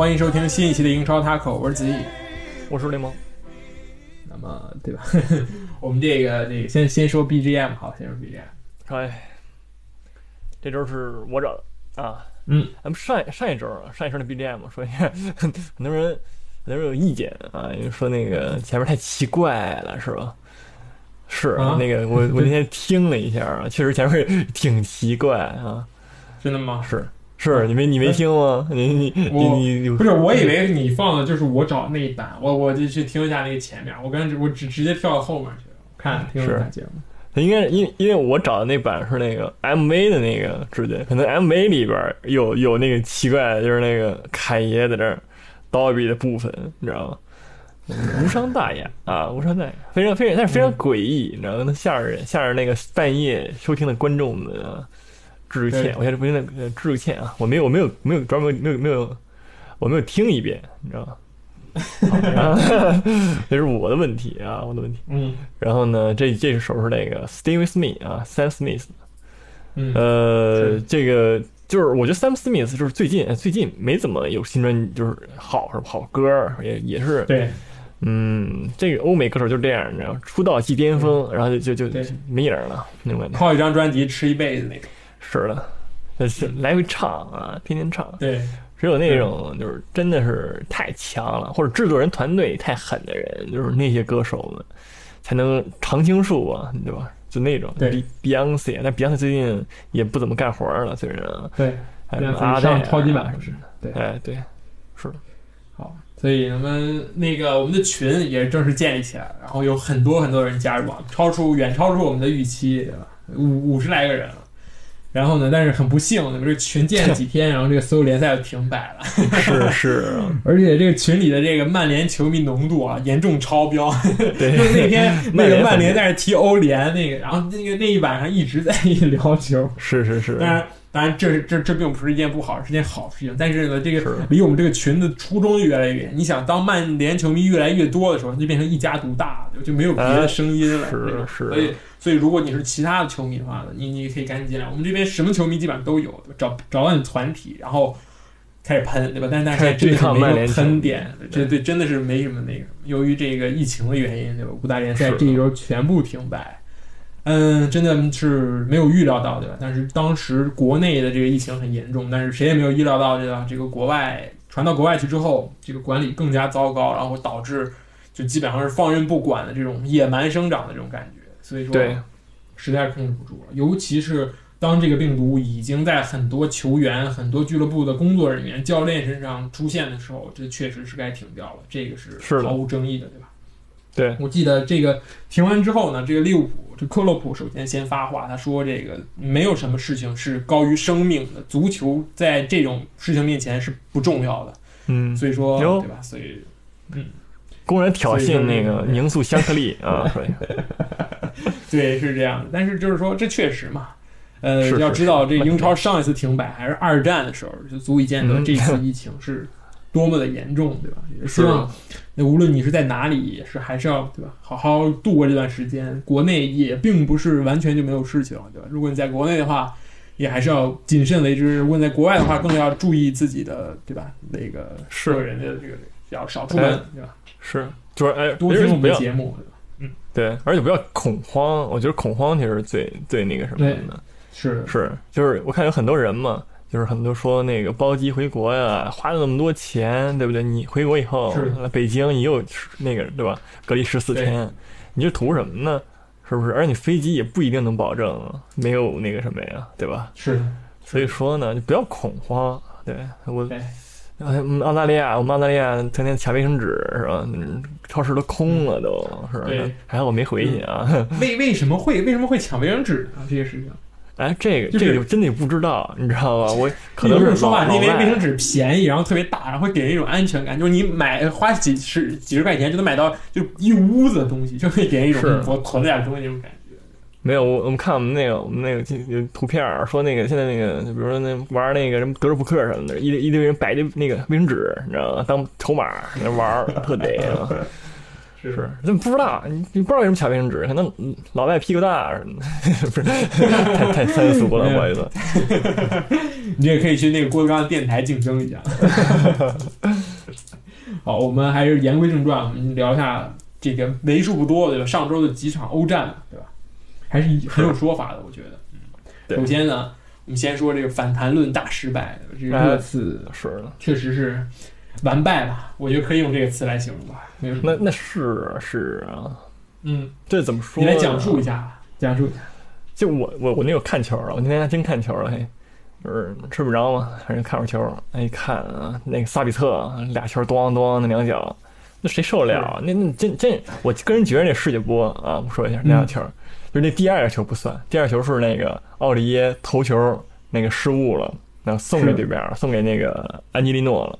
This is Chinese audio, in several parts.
欢迎收听新一期的英超 Taco，我是子毅。我是雷蒙，那么，对吧？我们这个这个先先说 BGM，好，先说 BGM。哎，这周是我找的啊。嗯，咱们上一上一周啊，上一周的 BGM 说一下，很多人很多人有意见啊，因为说那个前面太奇怪了，是吧？是啊那个我我那天听了一下啊，确实前面挺奇怪啊。真的吗？是是，你没你没听吗？你你你你你不是，我以为你放的就是我找的那一版，我我就去听一下那个前面，我刚才我直直接跳到后面去了，看听了一下节目。应该因因为我找的那版是那个 MV 的那个直接，可能 MV 里边有有那个奇怪的，就是那个凯爷在这儿叨逼的部分，你知道吗？无伤大雅啊，无伤大雅，非常非常，但是非常诡异，你知道吗？那吓着人，吓着那个半夜收听的观众们啊，致个歉，我现在不现在致歉啊，我没有我没有没有专门没有没有我没有听一遍，你知道吗？啊 这是我的问题啊，我的问题。嗯然后呢，这这首是那个 Stay with Me 啊，Sam Smith。嗯，呃，这个就是我觉得 Sam Smith 就是最近最近没怎么有新专，就是好是好歌儿，也也是，对，嗯，这个欧美歌手就是这样，你知道，出道即巅峰，然后就就就没影儿了，那种感觉。靠一张专辑吃一辈子那种。是的，就 是来回唱啊，天天唱。对，只有那种就是真的是太强了，或者制作人团队太狠的人，就是那些歌手们才能常青树啊，对吧？就那种。对。Beyonce，但 Beyonce 最近也不怎么干活了，虽然啊，对，阿上超级版是不是？对，哎对，是，好，所以我们那个我们的群也正式建立起来了，然后有很多很多人加入啊，超出远超出我们的预期，五五十来个人了。然后呢，但是很不幸，我们这个群建了几天，然后这个所有联赛就停摆了，是是，而且这个群里的这个曼联球迷浓度啊严重超标。对，就 是那天 那个曼联在，那踢欧联那个，然后那个那一晚上一直在聊球。是是是，当然，当然这这这并不是一件不好，是件好事情。但是呢，这个离我们这个群的初衷越来越远。你想，当曼联球迷越来越多的时候，就变成一家独大，就就没有别的声音了。哎是是所以，所以如果你是其他的球迷的话呢，你你可以赶紧进来。我们这边什么球迷基本上都有，找找到你团体，然后开始喷，对吧？但是但是开始对抗没有喷点，这对真的是没什么那个。由于这个疫情的原因，对吧？五大联赛这一周全部停摆。嗯，真的是没有预料到，对吧？但是当时国内的这个疫情很严重，但是谁也没有预料到，对吧？这个国外传到国外去之后，这个管理更加糟糕，然后导致就基本上是放任不管的这种野蛮生长的这种感觉。所以说，对，实在是控制不住了。尤其是当这个病毒已经在很多球员、很多俱乐部的工作人员、教练身上出现的时候，这确实是该停掉了，这个是毫无争议的，对吧？对，我记得这个停完之后呢，这个利物浦这克洛普首先先发话，他说这个没有什么事情是高于生命的，足球在这种事情面前是不重要的，嗯，所以说对吧？所以嗯公然挑衅那个所以说凝塑香克利 啊，对，对是这样的，但是就是说这确实嘛。呃，是是要知道这英超上一次停摆还是二战的时候，就足以见得嗯这次 疫情是多么的严重，对吧？也希望那无论你是在哪里，也是还是要对吧，好好度过这段时间。国内也并不是完全就没有事情，对吧？如果你在国内的话，也还是要谨慎为之；如果你在国外的话，更要注意自己的，对吧？那个是个人的这个要少出门，哎对吧？是，就是哎，多听我们的节目，对吧？对，而且不要恐慌，我觉得恐慌其实最最那个什么的。是，是，就是我看有很多人嘛，就是很多说那个包机回国呀，花了那么多钱，对不对？你回国以后是来北京，你又那个对吧？隔离十四天，你这图什么呢？是不是？而且你飞机也不一定能保证没有那个什么呀，对吧？是，所以说呢，就不要恐慌。对我澳大利亚，我们澳大利亚天天抢卫生纸是吧？嗯超市都空了都，是吧？还好我没回去啊。为为什么会为什么会抢卫生纸呢？这些事情哎，这个就是这个就真的不知道，你知道吧？我可能是说法，老老外因为卫生纸便宜，然后特别大，然后会给人一种安全感，就是你买花几十几十块钱就能买到就一屋子的东西，就会给人一种我囤了点东西那种感觉。没有，我我们看我们那个我们那个有图片儿说那个现在那个，就比如说那玩那个什么德州扑克什么的，一堆一堆人摆着那个卫生纸，你知道吗？当筹码那玩儿，特得啊。是是，真不知道，你你不知道为什么抢卫生纸，可能嗯老外屁股大什么的，不是，太太三俗了，不好意思。你也可以去那个郭德纲的电台竞争一下。好，我们还是言归正传，我们聊一下这个为数不多对吧？上周的几场欧战对吧？还是很有说法的，我觉得。嗯首先呢，我们先说这个反弹论大失败，这个热刺是，确实是完败吧？我觉得可以用这个词来形容吧。那那是啊是啊，嗯，这怎么说？你来讲述一。下吧，讲述一下。就我我我那有看球了，我那天还真看球了，嘿，就是吃不着嘛，反正看会儿球。哎，一看啊，那个萨比特俩球咣咣那两脚，那谁受得了啊？那那真真，我个人觉得那世界波啊，我说一下那两球，就是那第二个球不算，第二球是那个奥利耶头球那个失误了，然后送给对面儿，送给那个安吉利诺了。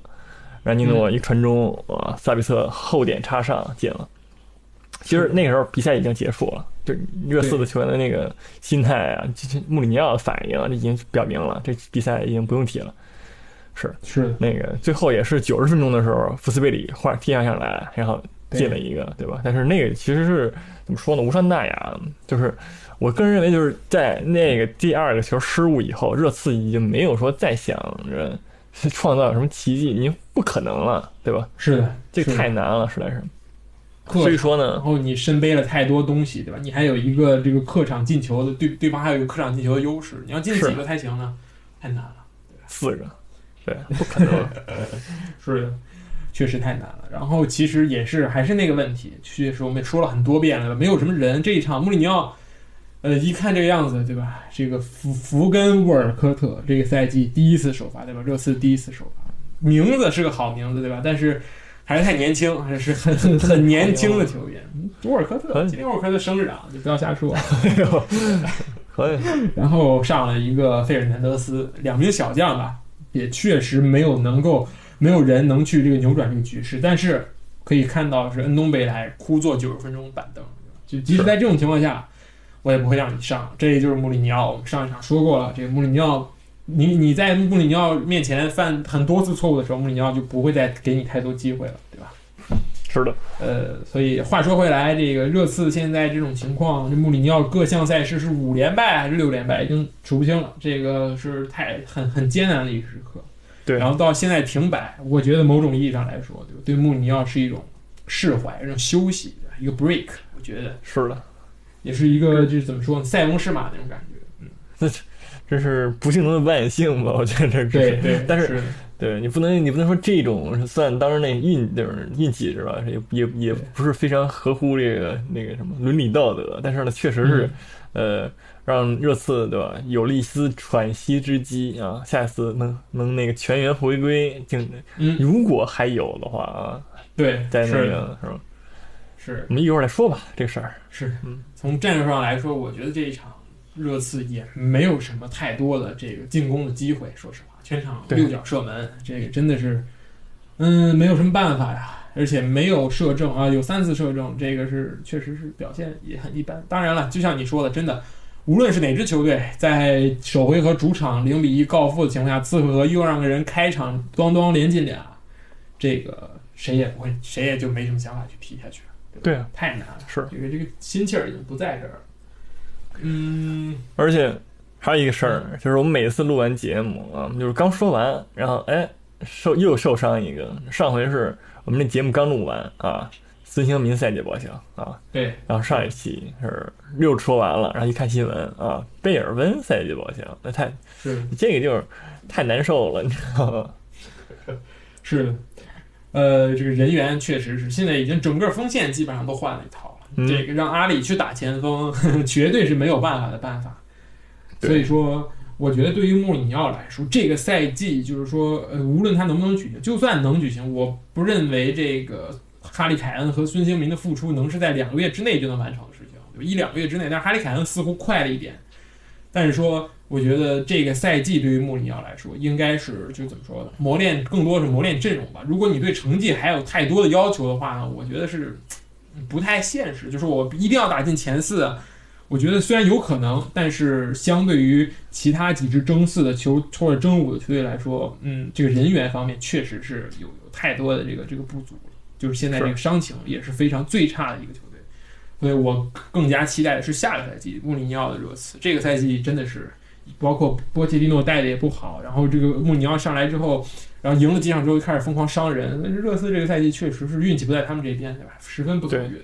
安吉利诺一传中，呃，萨比策后点插上进了。其实那个时候比赛已经结束了，就热刺的球员的那个心态啊，穆里尼奥的反应啊，这已经表明了，这比赛已经不用踢了。是是，那个最后也是九十分钟的时候，福斯贝里换踢上上来，然后进了一个，对吧？但是那个其实是怎么说呢？无伤大雅，就是我个人认为，就是在那个第二个球失误以后，热刺已经没有说再想着 创造什么奇迹，已经不可能了，对吧？是的，这个太难了，实在是。所以说呢然，后你身背了太多东西，对吧？你还有一个这个客场进球的对对方还有一个客场进球的优势，你要进几个才行呢？太难了。四个，对，不可能。是的，确实太难了。然后其实也是还是那个问题，确实我们也说了很多遍了，没有什么人。这一场穆里尼奥，呃，一看这个样子，对吧？这个福福根沃尔科特这个赛季第一次首发，对吧？热刺第一次首发，名字是个好名字，对吧？但是还是太年轻，还是很很 很年轻的球员。嗯沃尔科特，嗯今天沃尔科特生日啊，你不要瞎说。可以，然后上了一个费尔南德斯，两名小将吧，也确实没有能够没有人能去这个扭转这个局势，但是可以看到是恩东贝莱枯坐九十分钟板凳，就即使在这种情况下，我也不会让你上，这就是穆里尼奥。我们上一场说过了，这个穆里尼奥，你你在穆里尼奥面前犯很多次错误的时候，穆里尼奥就不会再给你太多机会了，对吧？是的，呃，所以话说回来，这个热刺现在这种情况，这穆里尼奥各项赛事是五连败还是六连败，已经数不清了。这个是太很很艰难的一个时刻。对然后到现在停摆，我觉得某种意义上来说，对吧？对穆里尼奥是一种释怀，一种休息，一个 break。我觉得是的，也是一个就是怎么说呢，塞翁失马那种感觉。嗯，那 这是不幸中的万幸吧？我觉得这对对，但是是对你不能，你不能说这种是算当时那运就是运气是吧？也也也不是非常合乎这个那个什么伦理道德，但是呢，确实是，呃，让热刺对吧有了一丝喘息之机啊，下一次能能那个全员回归，就嗯，如果还有的话啊，对，在那个是吧？是我们一会儿再说吧，这事儿。是嗯，从战术上来说，我觉得这一场热刺也没有什么太多的这个进攻的机会。说实话，全场对六脚射门，这个真的是，嗯，没有什么办法呀。而且没有射正啊，有三次射正，这个是确实是表现也很一般。当然了，就像你说的，真的，无论是哪支球队，在首回合主场零比一告负的情况下，次回合又让个人开场咣咣连进俩，这个谁也不会，谁也就没什么想法去踢下去对啊，太难了。是这个这个心气儿已经不在这儿了。嗯，而且还有一个事儿，就是我们每次录完节目啊，就是刚说完，然后哎受又受伤一个。上回是我们那节目刚录完啊，孙兴民赛季报销啊，对，然后上一期是又说完了，然后一看新闻啊，贝尔温赛季报销，那太是这个就是太难受了，你知道吗？是的，呃，这个人员确实是现在已经整个锋线基本上都换了一套了。嗯这个让阿里去打前锋，绝对是没有办法的办法。所以说，我觉得对于穆里尼奥来说，这个赛季就是说，呃，无论他能不能举行，就算能举行，我不认为这个哈利凯恩和孙兴民的付出能是在两个月之内就能完成的事情，就一两个月之内。但是哈利凯恩似乎快了一点，但是说，我觉得这个赛季对于穆里尼奥来说，应该是就怎么说呢？磨练更多是磨练阵容吧。如果你对成绩还有太多的要求的话呢，我觉得是嗯不太现实。就是我一定要打进前四。我觉得虽然有可能，但是相对于其他几支争四的球或者争五的球队来说，嗯，这个人员方面确实是有有太多的这个这个不足了。就是现在这个伤情也是非常最差的一个球队，所以我更加期待的是下个赛季穆里尼奥的热刺。这个赛季真的是，包括波切蒂诺带的也不好，然后这个穆里尼奥上来之后，然后赢了几场之后就开始疯狂伤人。但是热刺这个赛季确实是运气不在他们这边，对吧？十分不走运。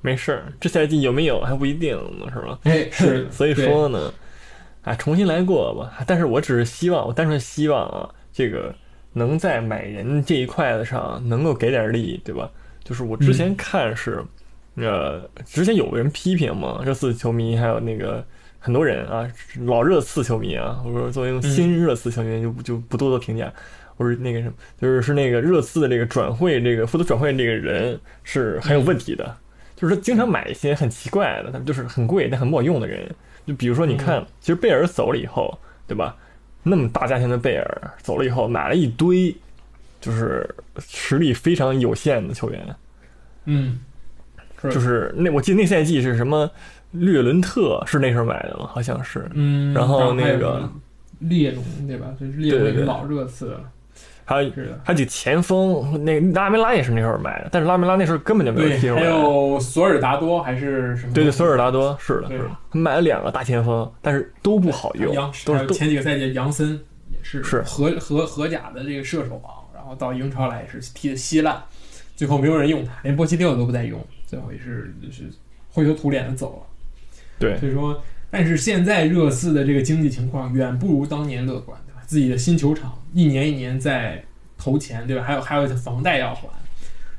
没事儿，这赛季有没有还不一定呢，是吧？哎，是，所以说呢，哎，重新来过吧。但是我只是希望，我单纯希望啊，这个能在买人这一块子上能够给点力，对吧？就是我之前看是，呃，之前有人批评嘛，热刺球迷还有那个很多人啊，老热刺球迷啊，我说作为新热刺球迷就就不多多评价。我说那个什么，就是是那个热刺的这个转会，这个负责转会这个人是很有问题的。就是他经常买一些很奇怪的，他们就是很贵但很不好用的人。就比如说，你看，其实贝尔走了以后，对吧？那么大价钱的贝尔走了以后，买了一堆，就是实力非常有限的球员。嗯，就是那我记得那赛季是什么略伦特是那时候买的吗？好像是。嗯。然后那个列侬对吧？就是列侬老热刺。还有还有几个前锋，那拉梅拉也是那时候买的，但是拉梅拉那时候根本就没有踢出来。还有索尔达多还是什么？对对，索尔达多是的，是的，买了两个大前锋，但是都不好用。都是前几个赛季杨森也是是荷荷荷甲的这个射手王，然后到英超来也是踢的稀烂，最后没有人用他，连波切蒂诺都不再用，最后也是就是灰头土脸的走了。对，所以说，但是现在热刺的这个经济情况远不如当年乐观。对吧自己的新球场一年一年在投钱，对吧？还有还有房贷要还。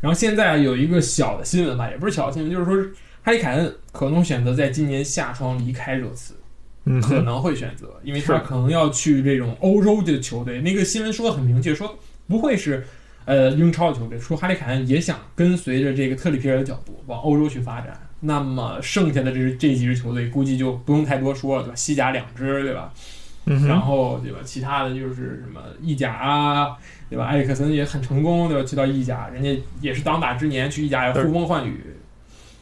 然后现在有一个小的新闻吧，也不是小的新闻，就是说哈里凯恩可能选择在今年夏窗离开热刺，可能会选择，因为他可能要去这种欧洲的球队。那个新闻说的很明确，说不会是呃英超的球队，除哈利凯恩也想跟随着这个特里皮尔的脚步往欧洲去发展。那么剩下的这这几支球队估计就不用太多说了，对吧？西甲两支，对吧？然后对吧？其他的就是什么意甲啊，对吧？埃里克森也很成功，对吧？去到意甲，人家也是当打之年去意甲，呼风唤雨，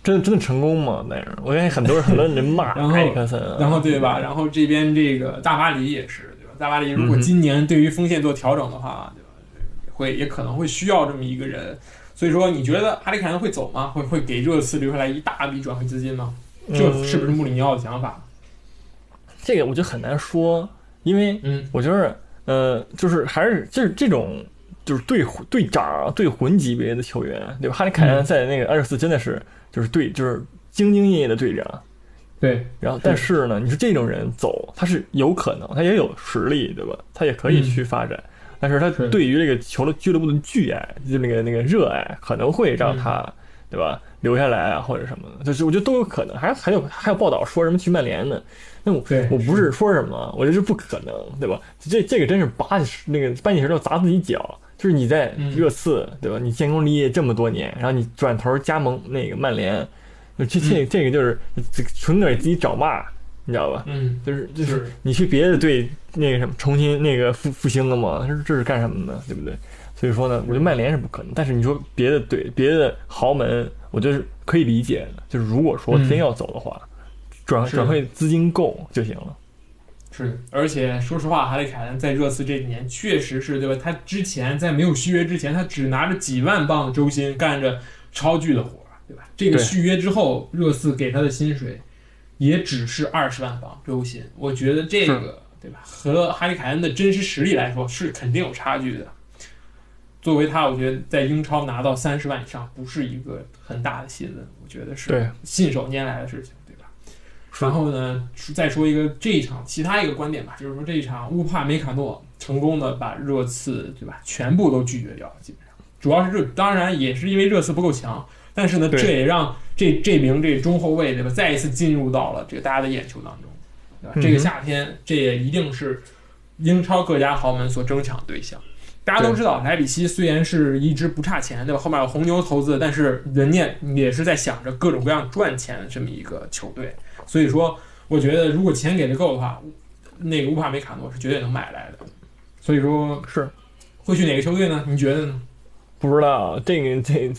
真的真的成功吗？那样，我感觉很多人很多人骂埃里克森，然后对吧？然后这边这个大巴黎也是，对吧？大巴黎如果今年对于锋线做调整的话，对吧？会也可能会需要这么一个人，所以说你觉得哈利凯恩会走吗？会会给热刺留下来一大笔转会资金吗？这是不是穆里尼奥的想法？这个我觉得很难说。因为，嗯，我觉得，呃，就是还是就是这种，就是队队长、队魂级别的球员，对吧？哈利凯恩在那个二十四真的是就是队就是兢兢业业的队长，对。然后，但是呢，你说这种人走，他是有可能，他也有实力，对吧？他也可以去发展，但是他对于这个球的俱乐部的巨爱，就那个那个热爱，可能会让他，对吧？留下来啊，或者什么的，就是我觉得都有可能。还还有还有报道说什么去曼联呢？那我我不是说什么，我觉得这不可能，对吧？这这个真是拔那个搬起石头砸自己脚。就是你在热刺，对吧？你建功立业这么多年，然后你转头加盟那个曼联，这这这个就是纯给自己找骂，你知道吧？嗯，就是就是你去别的队那个什么重新那个复复兴了嘛？他说这是干什么的，对不对？所以说呢，我觉得曼联是不可能。但是你说别的队别的豪门，我觉得是可以理解的。就是如果说真要走的话。转转会资金够就行了，是，而且说实话，哈利凯恩在热刺这几年确实是对吧？他之前在没有续约之前，他只拿着几万镑的周薪，干着超巨的活，对吧？这个续约之后，热刺给他的薪水也只是二十万镑周薪。我觉得这个对吧，和哈利凯恩的真实实力来说是肯定有差距的。作为他，我觉得在英超拿到三十万以上不是一个很大的新闻，我觉得是信手拈来的事情。对吧然后呢，再说一个这一场其他一个观点吧，就是说这一场乌帕梅卡诺成功的把热刺对吧全部都拒绝掉了，基本上主要是热，当然也是因为热刺不够强，但是呢，这也让这这名这中后卫对吧再一次进入到了这个大家的眼球当中。对吧？嗯这个夏天，这也一定是英超各家豪门所争抢对象。大家都知道，莱比锡虽然是一支不差钱，对吧？后面有红牛投资，但是人家也是在想着各种各样赚钱的这么一个球队。所以说，我觉得如果钱给的够的话，那个乌帕梅卡诺是绝对能买来的。所以说，是会去哪个球队呢？你觉得呢？不知道这个这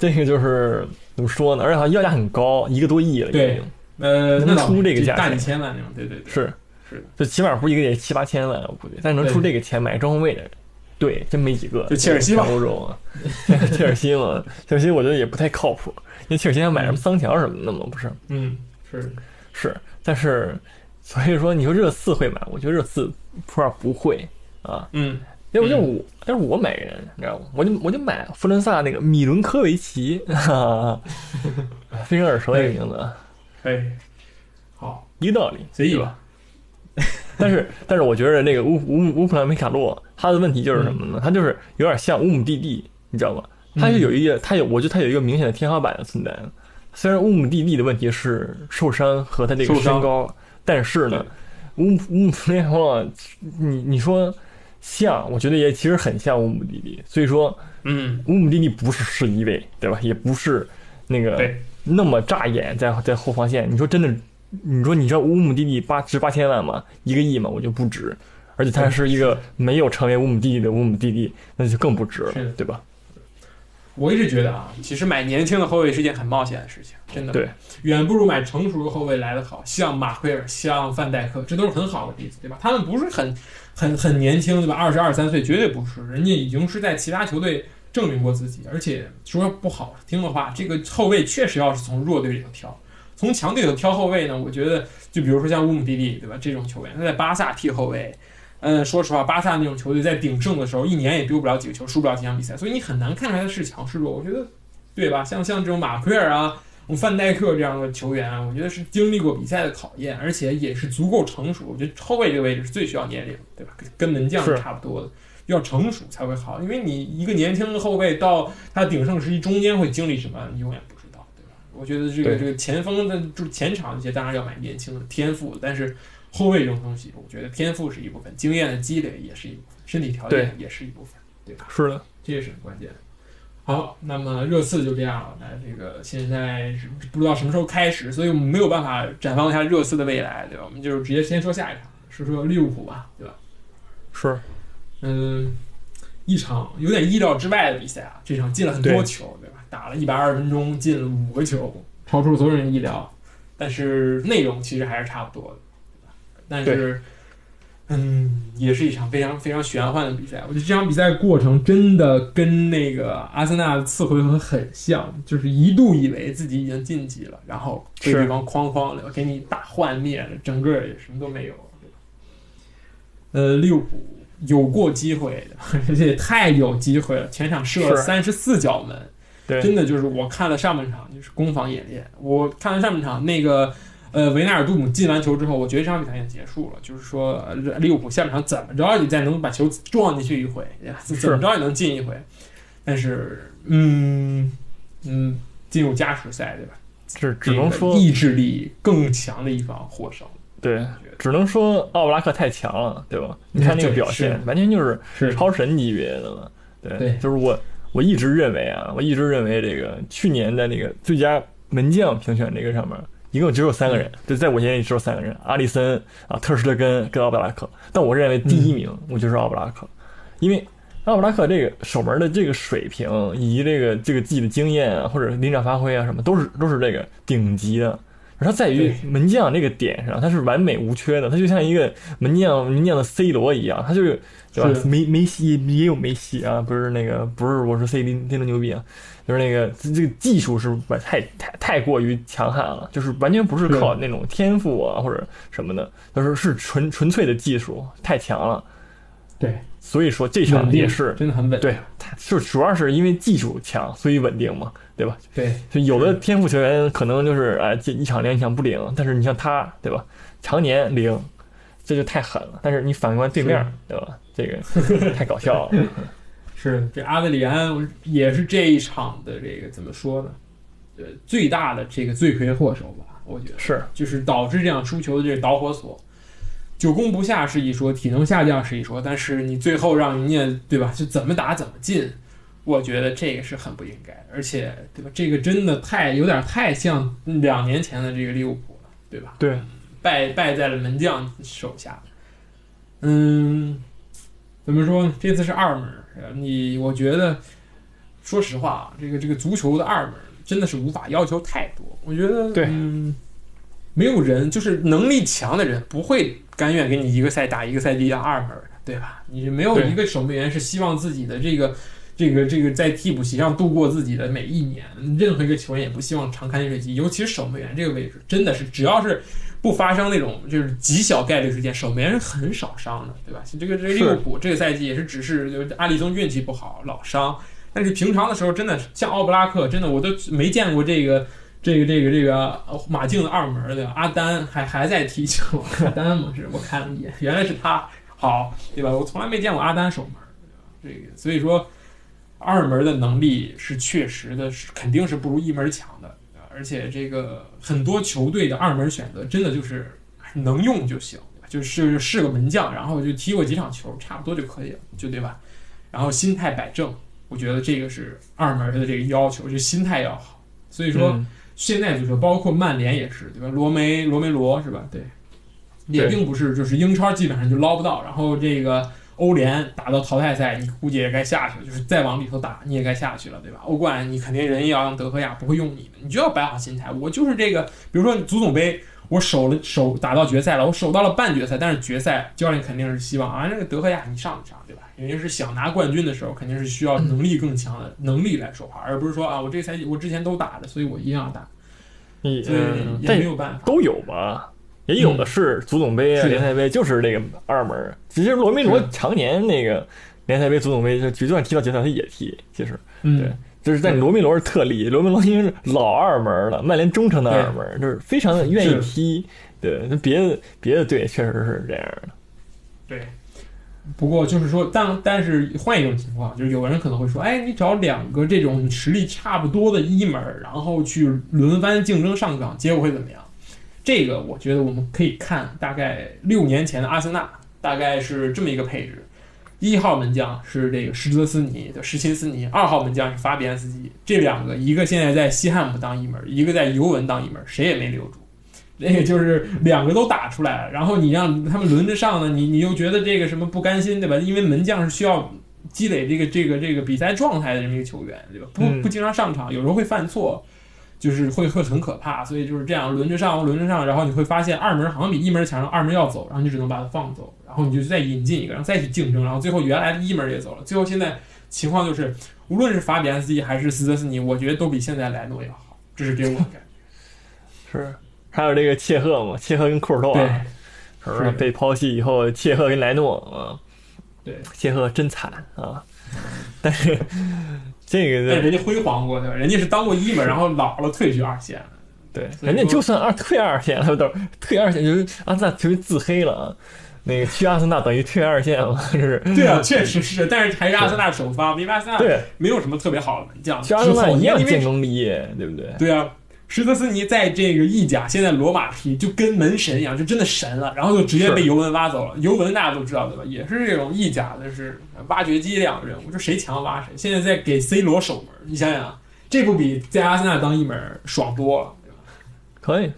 这个就是怎么说呢？而且好像要价很高，一个多亿了已对经。呃，能出这个价几千万那种，对对对，是是的，就起码不是一个也七八千万，我估计，但是能出这个钱买中后卫的，对，真没几个。就切尔西吧欧洲啊，切尔西嘛，切尔西我觉得也不太靠谱，因为切尔西还买什么桑乔什么的嘛，不是？嗯，是是，但是所以说你说热刺会买，我觉得热刺普尔不会啊，嗯，要不就我，但是我买人，你知道吗？我就我就买弗伦萨那个米伦科维奇，哈 哈非常耳熟的一个名字啊，可以，好，一个道理，随意吧？但是，但是我觉得那个乌乌乌普兰梅卡洛，他的问题就是什么呢？他就是有点像乌姆蒂蒂，你知道吗？他是有一个，他有，我觉得他有一个明显的天花板的存在。虽然乌姆蒂蒂的问题是受伤和他这个身高，但是呢，乌姆乌姆梅卡洛，你你说像，我觉得也其实很像乌姆蒂蒂。所以说，嗯，乌姆蒂蒂不是十一位，对吧？也不是那个，那么扎眼在在后防线。你说真的，你说你知道乌姆蒂蒂八值八千万吗？一个亿吗？我就不值。而且他是一个没有成为乌姆蒂蒂的乌姆蒂蒂，那就更不值了，对吧？我一直觉得啊，其实买年轻的后卫是件很冒险的事情，真的，对，远不如买成熟的后卫来得好。像马奎尔，像范戴克，这都是很好的例子，对吧？他们不是很很很年轻，对吧？二十二三岁，绝对不是，人家已经是在其他球队证明过自己，而且说不好听的话，这个后卫确实要是从弱队里头挑。从强队里头挑后卫呢，我觉得就比如说像乌姆蒂蒂，对吧？这种球员他在巴萨踢后卫，嗯，说实话，巴萨那种球队在鼎盛的时候，一年也丢不了几个球，输不了几场比赛，所以你很难看出来他是强是弱。我觉得，对吧？像像这种马奎尔啊、范戴克这样的球员啊，我觉得是经历过比赛的考验，而且也是足够成熟。我觉得后卫这个位置是最需要年龄，对吧？跟跟门将是是差不多的，要成熟才会好。因为你一个年轻的后卫到他鼎盛时期中间会经历什么，你永远不知道，对吧？我觉得这个这个前锋的就是前场这些当然要买年轻的天赋，但是后卫这种东西，我觉得天赋是一部分，经验的积累也是一部分，身体条件也是一部分，对吧？是的，这也是很关键的。好，那么热刺就这样了。那这个现在是不知道什么时候开始，所以我们没有办法展望一下热刺的未来，对吧？我们就直接先说下一场，说说利物浦吧，对吧？是嗯，一场有点意料之外的比赛啊，这场进了很多球，对吧？打了一百二十分钟，进了五个球，超出所有人意料。但是内容其实还是差不多的？但是，嗯，也是一场非常非常玄幻的比赛。我觉得这场比赛过程真的跟那个阿森纳的次回合很像，就是一度以为自己已经晋级了，然后被是对方哐哐的给你打幻灭了，整个也什么都没有？呃，利物浦有过机会的，而且太有机会了，全场射三十四脚门，对，真的就是我看了上半场就是攻防演练，我看了上半场那个呃维纳尔杜姆进完球之后，我觉得这场比赛已经结束了，就是说呃利物浦下半场怎么着也再能把球撞进去一回，怎么着也能进一回，但是嗯嗯进入加时赛对吧？只只能说意志力更强的一方获胜，对，只能说奥布拉克太强了，对吧？你看那个 表现，完全就是是超神级别的了。对，对就是我我一直认为啊，我一直认为这个去年在那个最佳门将评选这个上面，一共只有三个人，就在我眼里只有三个人，阿里森啊、特施特根跟奥布拉克。但我认为第一名我就是奥布拉克，因为奥布拉克这个守门的这个水平以及这个这个自己的经验啊，或者临场发挥啊什么，都是都是这个顶级的。而他在于门将这个点上，他是完美无缺的，他就像一个门将门将的 C 罗一样，他就是对吧？梅梅西也有梅西啊，不是那个不是我说 C 林真的牛逼啊，就是那个这这个技术是太太太过于强悍了，就是完全不是靠那种天赋啊或者什么的，就是是纯纯粹的技术太强了。对，所以说这场稳定也是真的很稳，对，他就主要是因为技术强，所以稳定嘛，对吧？对就有的天赋球员可能就是哎，这一场两场不灵，但是你像他，对吧？常年灵，这就太狠了。但是你反观对面是，对吧？这个太搞笑了。是这阿德里安也是这一场的这个怎么说呢？呃最大的这个罪魁祸首吧，我觉得是就是导致这样输球的这个导火索。久攻不下是一说，体能下降是一说，但是你最后让人家对吧，就怎么打怎么进，我觉得这个是很不应该的，而且对吧，这个真的太有点太像两年前的这个利物浦了，对吧？对，败败在了门将手下。嗯，怎么说呢？这次是二门你我觉得，说实话啊，这个这个足球的二门真的是无法要求太多。我觉得，对嗯，没有人就是能力强的人不会甘愿给你一个赛打一个赛季当二门，对吧？你没有一个守门员是希望自己的这个。这个这个在替补席上度过自己的每一年，任何一个球员也不希望常看饮水机，尤其是守门员这个位置，真的是只要是不发生那种就是极小概率事件，守门员是很少伤的，对吧？这个这个利物浦这个赛季也是只是就是阿里松运气不好老伤，但是平常的时候真的像奥布拉克，真的我都没见过这个这个这个这个马竞的二门的阿丹还还在踢球，阿丹嘛是我看了一眼，原来是他好，对吧？我从来没见过阿丹守门，这个所以说。二门的能力是确实的，是肯定是不如一门强的，啊而且这个很多球队的二门选择真的就是能用就行，就是是个门将，然后就踢过几场球，差不多就可以了，就对吧？然后心态摆正，我觉得这个是二门的这个要求，就心态要好。所以说，嗯现在就是包括曼联也是，对吧？罗梅罗梅罗是吧？对，也并不是就是英超基本上就捞不到，然后这个欧联打到淘汰赛，你估计也该下去了，就是再往里头打你也该下去了，对吧？欧冠你肯定人也要让德赫亚不会用你的，你就要摆好心态。我就是这个，比如说足总杯。我守了守打到决赛了，我守到了半决赛，但是决赛教练肯定是希望啊，那个德赫亚你上一上，对吧？因为是想拿冠军的时候，肯定是需要能力更强的能力来说话，而不是说啊，我这个赛季我之前都打的，所以我一定要打。嗯，也但没有办法。都有吧，也有的是足总杯啊、是联赛杯，就是那个二门儿。其实罗梅罗常年那个联赛杯、足总杯，就就算踢到决赛他也踢。其实嗯，对就是在罗梅罗是特例，罗梅罗因为是老二门了，曼联忠诚的二门，就是非常的愿意踢。对，那别的别的队确实是这样的。对。不过就是说，但但是换一种情况，就是有人可能会说，哎，你找两个这种实力差不多的一门，然后去轮番竞争上岗，结果会怎么样？这个我觉得我们可以看大概六年前的阿森纳，大概是这么一个配置：一号门将是这个施泽斯尼的施琴斯尼，二号门将是法比安斯基。这两个，一个现在在西汉姆当一门儿，一个在尤文当一门儿，谁也没留住。那个就是两个都打出来了，然后你让他们轮着上呢，你你又觉得这个什么不甘心，对吧？因为门将是需要积累这个这个这个比赛状态的这么一个球员，对吧？不嗯不经常上场，有时候会犯错，就是会会很可怕，所以就是这样轮着上轮着上，然后你会发现二门好像比一门强，二门要走，然后你只能把它放走，然后你就再引进一个，然后再去竞争，然后最后原来的一门也走了，最后现在情况就是，无论是法比安斯基还是斯泽斯尼，我觉得都比现在莱诺要好，这是给我的感觉。是，还有这个切赫嘛，切赫跟库尔多对瓦，是不是是被抛弃以后，切赫跟莱诺啊，对，切赫真惨啊！但是这个但人家辉煌过，对吧？人家是当过一嘛，然后老了退居二线了。对，人家就算二退二线了，都退二线，就是阿森纳特别自黑了啊。那个去阿森纳等于退二线了，这 是对啊，确实是，但是还是阿森纳首发，因为阿森纳对，没有什么特别好的门将。去阿森纳一样建功立业，对不对？对啊，施德斯尼在这个意甲，现在罗马踢就跟门神一样，就真的神了，然后就直接被尤文挖走了。尤文大家都知道对吧？也是这种意甲的是挖掘机一样的人物，就谁强挖谁。现在在给 C 罗守门，你想想，这不比在阿森纳当一门爽多了，对吧？可以，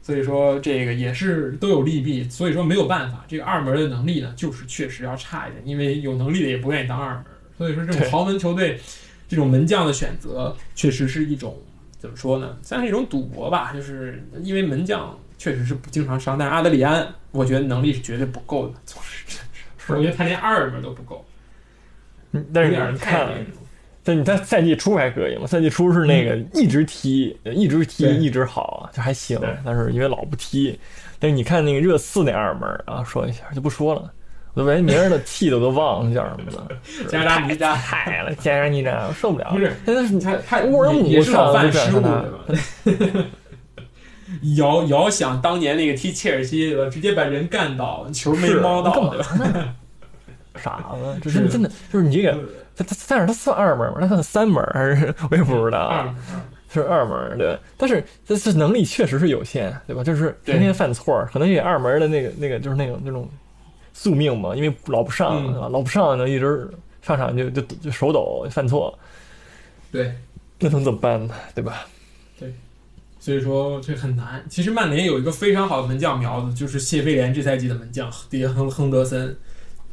所以说这个也是都有利弊，所以说没有办法，这个二门的能力呢，就是确实要差一点，因为有能力的也不愿意当二门，所以说这种豪门球队这种门将的选择，确实是一种怎么说呢，算是一种赌博吧，就是因为门将确实是不经常伤，但是阿德里安，我觉得能力是绝对不够的，总是我觉得他连二门都不够，嗯但是你看但你他赛季初还可以嘛？赛季初是那个一直踢，一直踢，一直好，就还行。但是因为老不踢，但是你看那个热刺那二门啊，说一下就不说了，我都连名儿的气都都忘了叫什么了。加扎尼扎太了，加扎尼扎，我受不了。不是他他沃尔姆也是老犯上失误，就站对吧？遥遥想当年那个踢切尔西，对吧？直接把人干倒，球没是猫到？傻子，这是真真的就是你这个，他他但是他算二门吗？他算三门还是我也不知道。是二门，对，但是这这能力确实是有限，对吧？就是天天犯错，可能也二门的那个那个就是那种那种宿命嘛，因为老不上？老不上呢，一直上场就就就手抖犯错，对，那能怎么办呢？对吧？对所以说这很难。其实曼联有一个非常好的门将苗子，就是谢菲联这赛季的门将迪亨亨德森，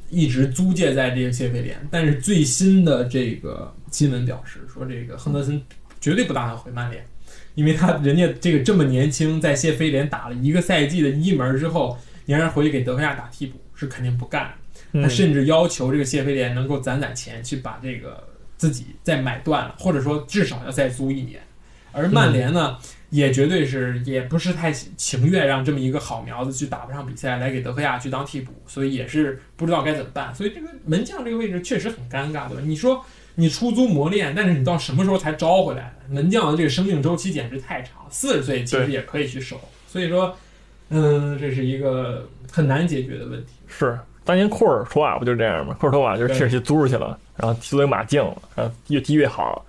一直租借在这个谢菲联。但是最新的这个新闻表示说，这个亨德森绝对不打算回曼联，因为他人家这个这么年轻，在谢菲联打了一个赛季的一门之后，你让人回去给德赫亚打替补是肯定不干。他嗯，甚至要求这个谢菲联能够攒攒钱去把这个自己再买断了，或者说至少要再租一年。而曼联呢，也绝对是也不是太情愿让这么一个好苗子去打不上比赛，来给德赫亚去当替补，所以也是不知道该怎么办。所以这个门将这个位置确实很尴尬，对吧？你说你出租磨练，但是你到什么时候才招回来呢？门将的这个生命周期简直太长，四十岁其实也可以去守。所以说，嗯，这是一个很难解决的问题。是当年库尔图瓦不就这样吗？库尔图瓦就是对切尔西租出去了，然后踢作为马竞了，然后越踢越好，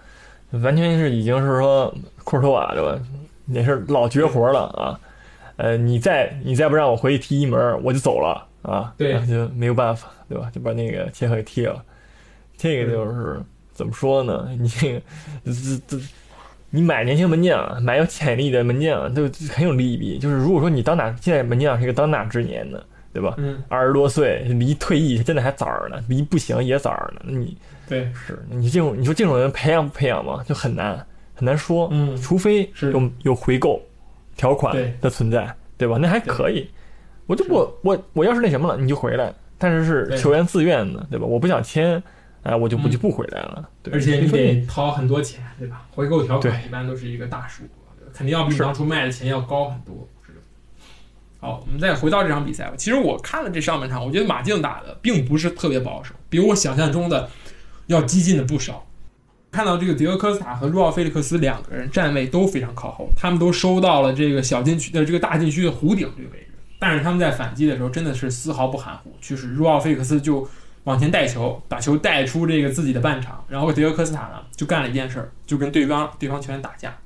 完全是已经是说库尔图瓦对吧？也是老绝活了啊。呃，你再你再不让我回去踢一门，我就走了啊。对就没有办法，对吧？就把那个切赫给踢了。这个就是怎么说呢？你这个这这。你买年轻门将，买有潜力的门将，就很有利弊。就是如果说你当打现在门将是一个当打之年的，对吧？嗯，二十多岁，离退役真的还早着呢，离不行也早着呢。那你对，是你这种，你说这种人培养不培养嘛，就很难很难说。嗯除非是有有回购条款的存在，对吧？那还可以。我就我我我要是那什么了，你就回来。但是是球员自愿的，对吧？我不想签，哎，我就我嗯就不回来了。对，而且你得掏很多钱，对吧？回购条款对一般都是一个大数，肯定要比当初卖的钱要高很多。好，我们再回到这场比赛吧。其实我看了这上半场，我觉得马竞打的并不是特别保守，比我想象中的要激进的不少。看到这个迪俄科斯塔和路奥菲利克斯两个人站位都非常靠后，他们都收到了这个小禁区的这个大禁区的弧顶这个位置，但是他们在反击的时候真的是丝毫不含糊，就是路奥菲利克斯就往前带球，把球带出这个自己的半场，然后迪俄科斯塔呢就干了一件事儿，就跟对方对方球员打架。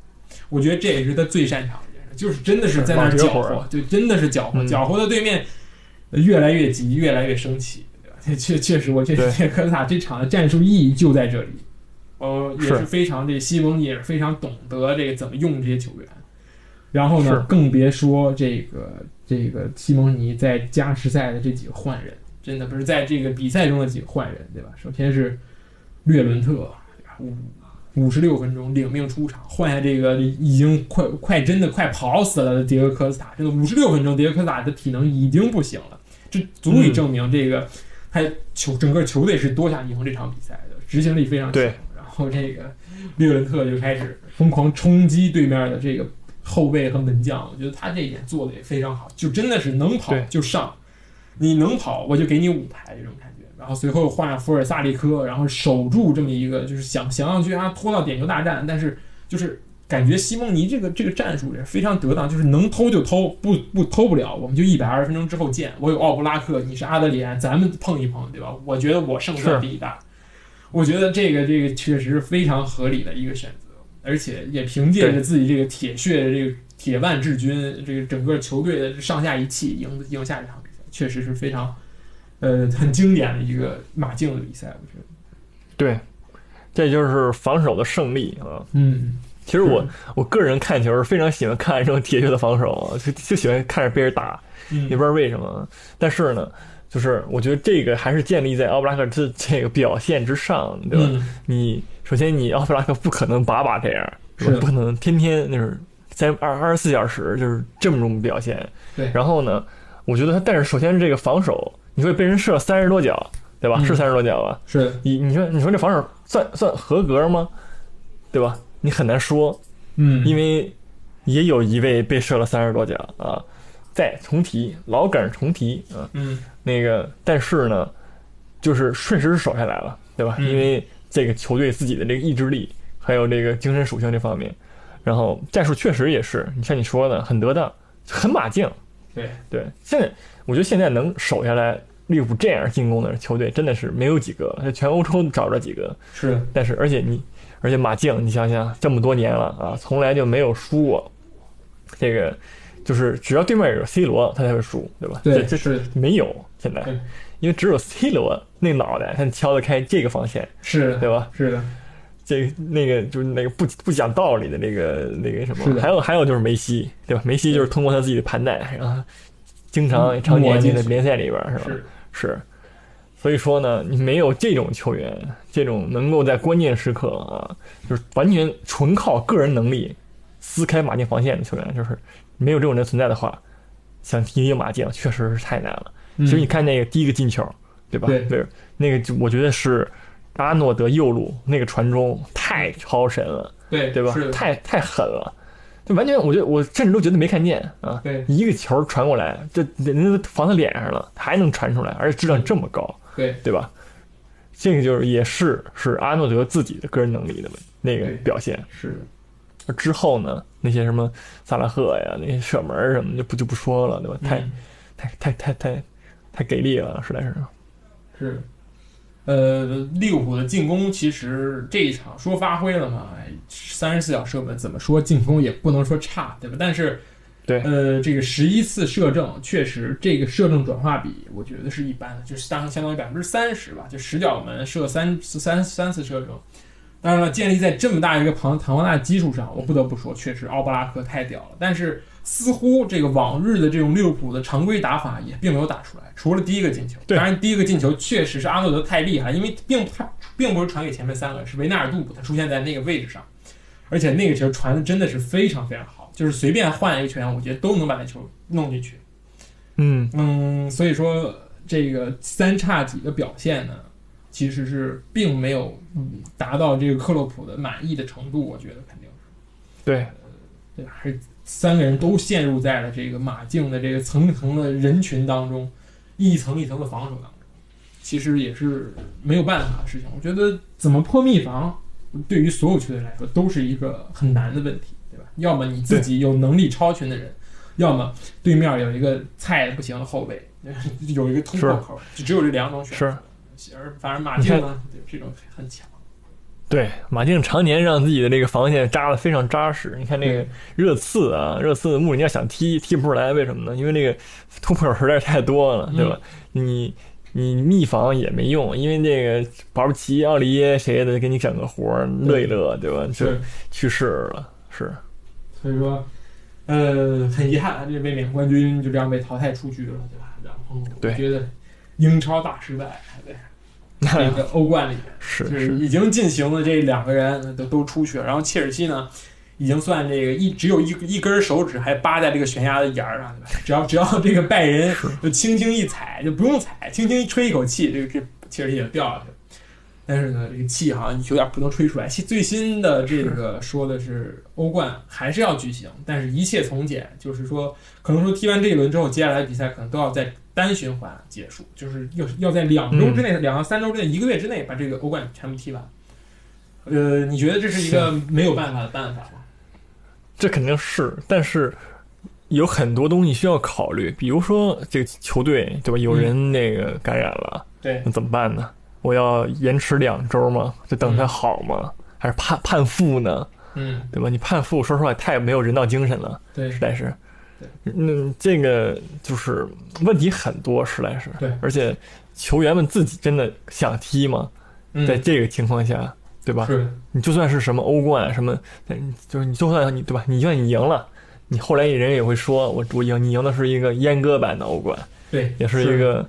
我觉得这也是他最擅长，就是真的是在那儿搅和，就真的是搅和，嗯搅和的对面越来越急，越来越生气，对吧？确确实，我觉得对科斯塔这场的战术意义就在这里。呃，也是是非常这西蒙尼也是非常懂得这个怎么用这些球员。然后呢，更别说这个这个西蒙尼在加时赛的这几个换人，真的不是在这个比赛中的几个换人，对吧？首先是略伦特，五五十六分钟领命出场，换下这个已经快快真的快跑死了的迪俄科斯塔，真的五十六分钟，迪俄科斯塔的体能已经不行了，这足以证明这个、他球整个球队是多想赢这场比赛的，执行力非常强。对然后这个略伦特就开始疯狂冲击对面的这个后卫和门将，我觉得他这一点做的也非常好，就真的是能跑就上，你能跑我就给你五台这种感觉。然后随后换上福尔萨利科，然后守住这么一个，就是想想要去让他拖到点球大战，但是就是感觉西蒙尼这个这个战术也非常得当，就是能偷就偷，不不偷不了，我们就一百二十分钟之后见。我有奥布拉克，你是阿德里安，咱们碰一碰，对吧？我觉得我胜算比你大。我觉得这个这个确实是非常合理的一个选择，而且也凭借着自己这个铁血的这个铁腕治军，这个整个球队的上下一气赢赢下这场比赛，确实是非常呃很经典的一个马竞的比赛，我觉得。对，这就是防守的胜利啊。嗯，其实我我个人看球是非常喜欢看这种铁血的防守啊，就就喜欢看着别人打，嗯也不知道为什么。但是呢，就是我觉得这个还是建立在奥布拉克这这个表现之上，对吧？嗯你首先你奥布拉克不可能把把这样，不可能天天就是在二二十四小时就是这么种表现。对然后呢，我觉得他但是首先这个防守，你会被人射三十多脚，对吧？嗯是三十多脚吧？是，你你说你说这防守算算合格吗？对吧？你很难说，嗯，因为也有一位被射了三十多脚啊。再重提老梗重提啊，嗯那个但是呢，就是确实是守下来了，对吧？嗯因为这个球队自己的这个意志力，还有这个精神属性这方面，然后战术确实也是，你像你说的很得当，很马竞。对对，现在我觉得现在能守下来利物浦这样进攻的球队真的是没有几个，全欧洲找不着几个。是，但是而且你而且马竞，你想想这么多年了啊，从来就没有输过。这个就是只要对面有 C 罗，他才会输，对吧？对这这是没有现在，因为只有 C 罗那脑袋，他敲得开这个防线，是，对吧？是的，这个那个就是那个不不讲道理的那个那个什么，还有还有就是梅西，对吧？梅西就是通过他自己的盘带，然后经常常年进在联赛里边，是吧？是是，所以说呢，你没有这种球员，这种能够在关键时刻啊，就是完全纯靠个人能力撕开马竞防线的球员，就是没有这种人存在的话，想赢赢马竞确实是太难了。嗯其实你看那个第一个进球，对吧？对那个就我觉得是阿诺德右路那个传中太超神了，对对吧太太狠了。就完全，我觉得我甚至都觉得没看见啊！对一个球传过来，这人家都防他脸上了，还能传出来，而且质量这么高，对对吧？这个就是也是是阿诺德自己的个人能力的那个表现。是之后呢，那些什么萨拉赫呀，那些射门什么，就不就不说了，对吧？太、嗯太太太太太给力了，实在是。是，呃，利物浦的进攻其实这一场说发挥了嘛，三十四脚射门，怎么说进攻也不能说差，对吧？但是，对呃，这个十一次射正，确实这个射正转化比，我觉得是一般的，就是当相当于百分之三十吧，就十脚门射三三三次射正。当然了，建立在这么大一个庞庞大的基础上，我不得不说，确实奥布拉克太屌了。但是似乎这个往日的这种利物浦的常规打法也并没有打出来，除了第一个进球。对当然第一个进球确实是阿诺德太厉害，因为并不他并不是传给前面三个，是维纳尔杜普他出现在那个位置上，而且那个球传的真的是非常非常好，就是随便换一个球员，我觉得都能把那球弄进去。嗯，嗯，所以说这个三叉戟的表现呢，其实是并没有嗯达到这个克洛普的满意的程度，我觉得肯定是对？还是三个人都陷入在了这个马竞的这个层层的人群当中，一层一层的防守当中，其实也是没有办法的事情。我觉得怎么破密防，对于所有球队来说都是一个很难的问题，对吧？要么你自己有能力超群的人，要么对面有一个菜的不行的后卫，有一个突破口，就只有这两种选择。而反而马竞呢，对这种很强。对，马竞常年让自己的这个防线扎的非常扎实。你看那个热刺啊，热刺穆里尼奥想踢踢不出来，为什么呢？因为那个突破口实在太多了，对吧？你你密防也没用，因为这个保不齐奥利耶谁的给你整个活儿乐一乐，对吧？就去世了，是。所以说，呃，很遗憾，这卫冕冠军就这样被淘汰出局了，对吧？然后我觉得英超大失败，对。这个欧冠里面是就是已经进行了这两个人都都出去了，然后切尔西呢，已经算这个一只有一一根手指还扒在这个悬崖的沿儿上，对吧？只要只要 这个拜仁就轻轻一踩，就不用踩，轻轻一吹一口气，这个这切尔西也掉下去了。但是呢，这个气好像有点不能吹出来。最新的这个说的是欧冠还是要举行，但是一切从简，就是说可能说踢完这一轮之后，接下来的比赛可能都要在单循环结束，就是要要在两周之内、两到三周之内、一个月之内把这个欧冠全部踢完。呃，你觉得这是一个没有办法的办法吗？这肯定是，但是有很多东西需要考虑，比如说这个球队对吧？有人那个感染了，对，那怎么办呢？我要延迟两周吗？就等他好吗？还是判判负呢？嗯，对吧？你判负，说实话太没有人道精神了，对，实在是对。嗯，这个就是问题很多，实在是。对而且球员们自己真的想踢吗？嗯在这个情况下，对吧？是你就算是什么欧冠什么，嗯就是你就算你对吧？你就算你赢了，你后来人也会说，我我赢，你赢的是一个阉割版的欧冠，对，也是一个，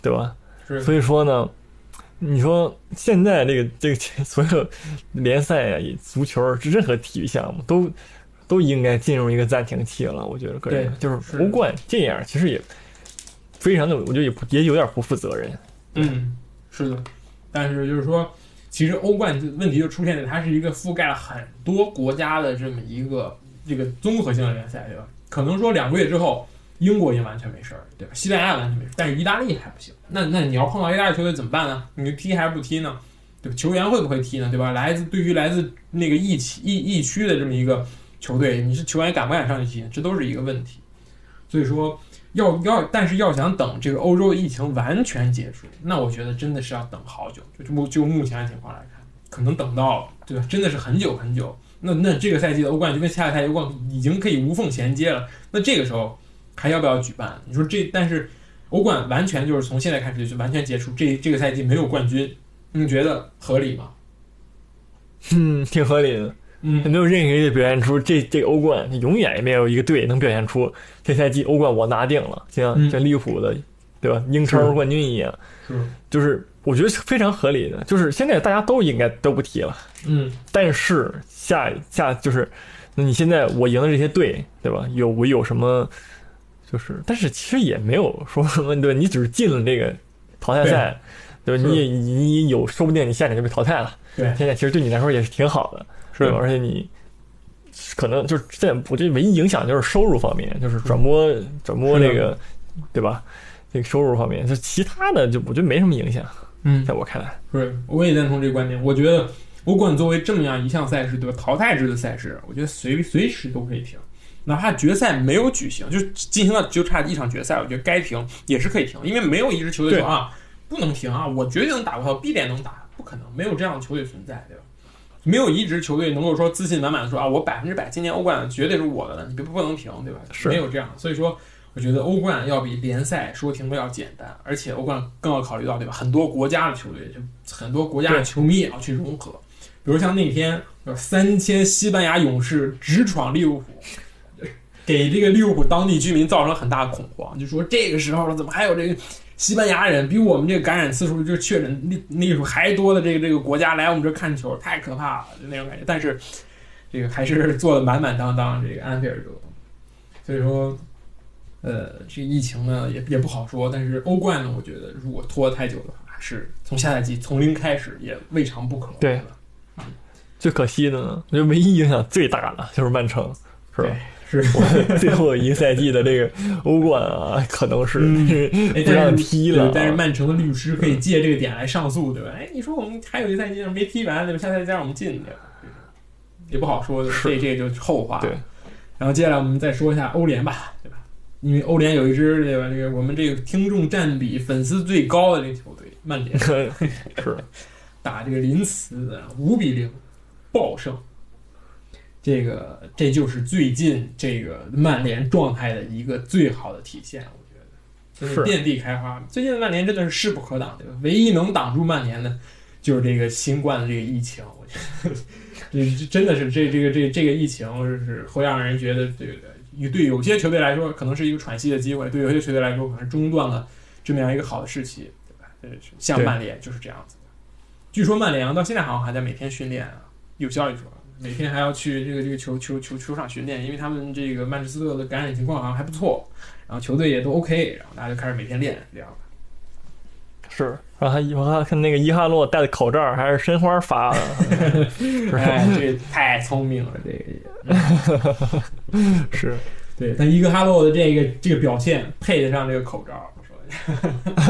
对吧？是所以说呢，你说现在这个这个 所有联赛啊，足球任何体育项目都都应该进入一个暂停期了。我觉得个人就是是欧冠这样，其实也非常的，我觉得也不也有点不负责任。嗯，是的，但是就是说，其实欧冠问题就出现在它是一个覆盖了很多国家的这么一个这个综合性的联赛，对吧？可能说两个月之后，英国已经完全没事儿，对吧？西班牙完全没事，但是意大利还不行。那那你要碰到意大利球队怎么办呢？你就踢还是不踢呢？对吧？球员会不会踢呢？对吧？来自对于来自那个疫区疫疫区的这么一个球队，你是球员敢不敢上去踢？这都是一个问题。所以说。要要，但是要想等这个欧洲疫情完全结束，那我觉得真的是要等好久。就就目就目前的情况来看，可能等到对吧？真的是很久很久。那那这个赛季的欧冠就跟下个赛季欧冠已经可以无缝衔接了。那这个时候还要不要举办？你说这，但是欧冠完全就是从现在开始就完全结束，这这个赛季没有冠军，你觉得合理吗？嗯，挺合理的。嗯没有任何一个表现出这这个欧冠，永远也没有一个队能表现出这赛季欧冠我拿定了，像、嗯像利物浦的，对吧？英超冠军一样，是，就是我觉得是非常合理的。就是现在大家都应该都不提了，嗯但是下下就是，那你现在我赢的这些队，对吧？有我有什么？就是，但是其实也没有说什么，对？你只是进了这个淘汰赛，对吧？你也你你有，说不定你下场就被淘汰了。对现在其实对你来说也是挺好的，对吧？而且你可能就是在我觉得唯一影响就是收入方面，就是转播转播这个，对吧？这个收入方面，就其他的就我觉得没什么影响，嗯在我看来，是，我也赞同这个观点。我觉得欧冠作为这么样一项赛事，对吧？淘汰制的赛事，我觉得随随时都可以停，哪怕决赛没有举行，就进行了就差一场决赛，我觉得该停也是可以停，因为没有一支球队说啊不能停啊，我绝对能打过他，我必然能打，不可能，没有这样的球队存在，对吧？没有一支球队能够说自信满满的说啊，我百分之百今年欧冠绝对是我的了，你别不能停，对吧？是没有这样，所以说我觉得欧冠要比联赛说停都要简单，而且欧冠更要考虑到对吧？很多国家的球队，就很多国家的球迷也要去融合，比如像那天有三千西班牙勇士直闯利物浦。给这个利物浦当地居民造成了很大的恐慌，就说这个时候了，怎么还有这个西班牙人比我们这个感染次数就是确诊例例数还多的这个这个国家来我们这看球，太可怕了，就那种感觉。但是这个还是做的满满当当，这个安菲尔德。所以说，呃，这个疫情呢也也不好说，但是欧冠呢，我觉得如果拖得太久的话，是从下赛季从零开始也未尝不可。对吧最可惜的呢，我觉得唯一影响最大的就是曼城，是吧？是。我最后一个赛季的这个欧冠啊，可能是 哎不让踢了啊但是曼城的律师可以借这个点来上诉，对吧？哎，你说我们还有一赛季没踢完，对吧？下赛季让我们进，对吧？也不好说，这这个就是后话。对。然后接下来我们再说一下欧联吧，对吧？因为欧联有一支对吧？这个我们这个听众占比、粉丝最高的这个球队曼联 是打这个林茨的五比零暴胜。这个这就是最近这个曼联状态的一个最好的体现，我觉得就是遍地开花。最近的曼联真的是势不可挡，对吧？唯一能挡住曼联的，就是这个新冠的这个疫情。我觉得 这这真的是这这个这这个疫情，就是会让人觉得这个对有些球队来说可能是一个喘息的机会，对有些球队来说可能中断了这么样一个好的士气，对吧？像曼联就是这样子的。据说曼联到现在好像还在每天训练啊，有消息说每天还要去这个这个球球球球场训练，因为他们这个曼彻斯特的感染情况好像还不错，然后球队也都 OK，然后大家就开始每天练这样。的。是，然后还我还看那个伊哈洛戴的口罩还是申花发的，哎，这太聪明了，这个 是。对，但伊戈哈洛的这个这个表现配得上这个口罩，我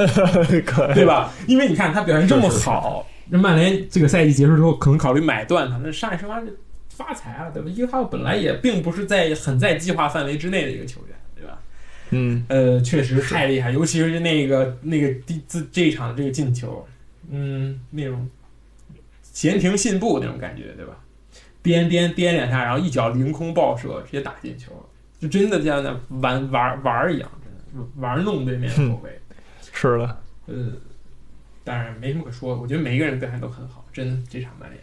说 对吧？因为你看他表现这么好，那曼联这个赛季结束之后可能考虑买断他，那上一申花就发财啊，对吧？伊戈哈洛本来也并不是在很在计划范围之内的一个球员，对吧？嗯，呃，确实太厉害，尤其是那个那个第自这一场的这个进球，嗯，那种闲庭信步那种感觉，对吧？颠颠颠两下，然后一脚凌空爆射，直接打进球，就真的像那玩玩玩一样，真的玩弄对面的后卫。是的，呃，当然没什么可说的，我觉得每一个人表现都很好，真的这场曼联。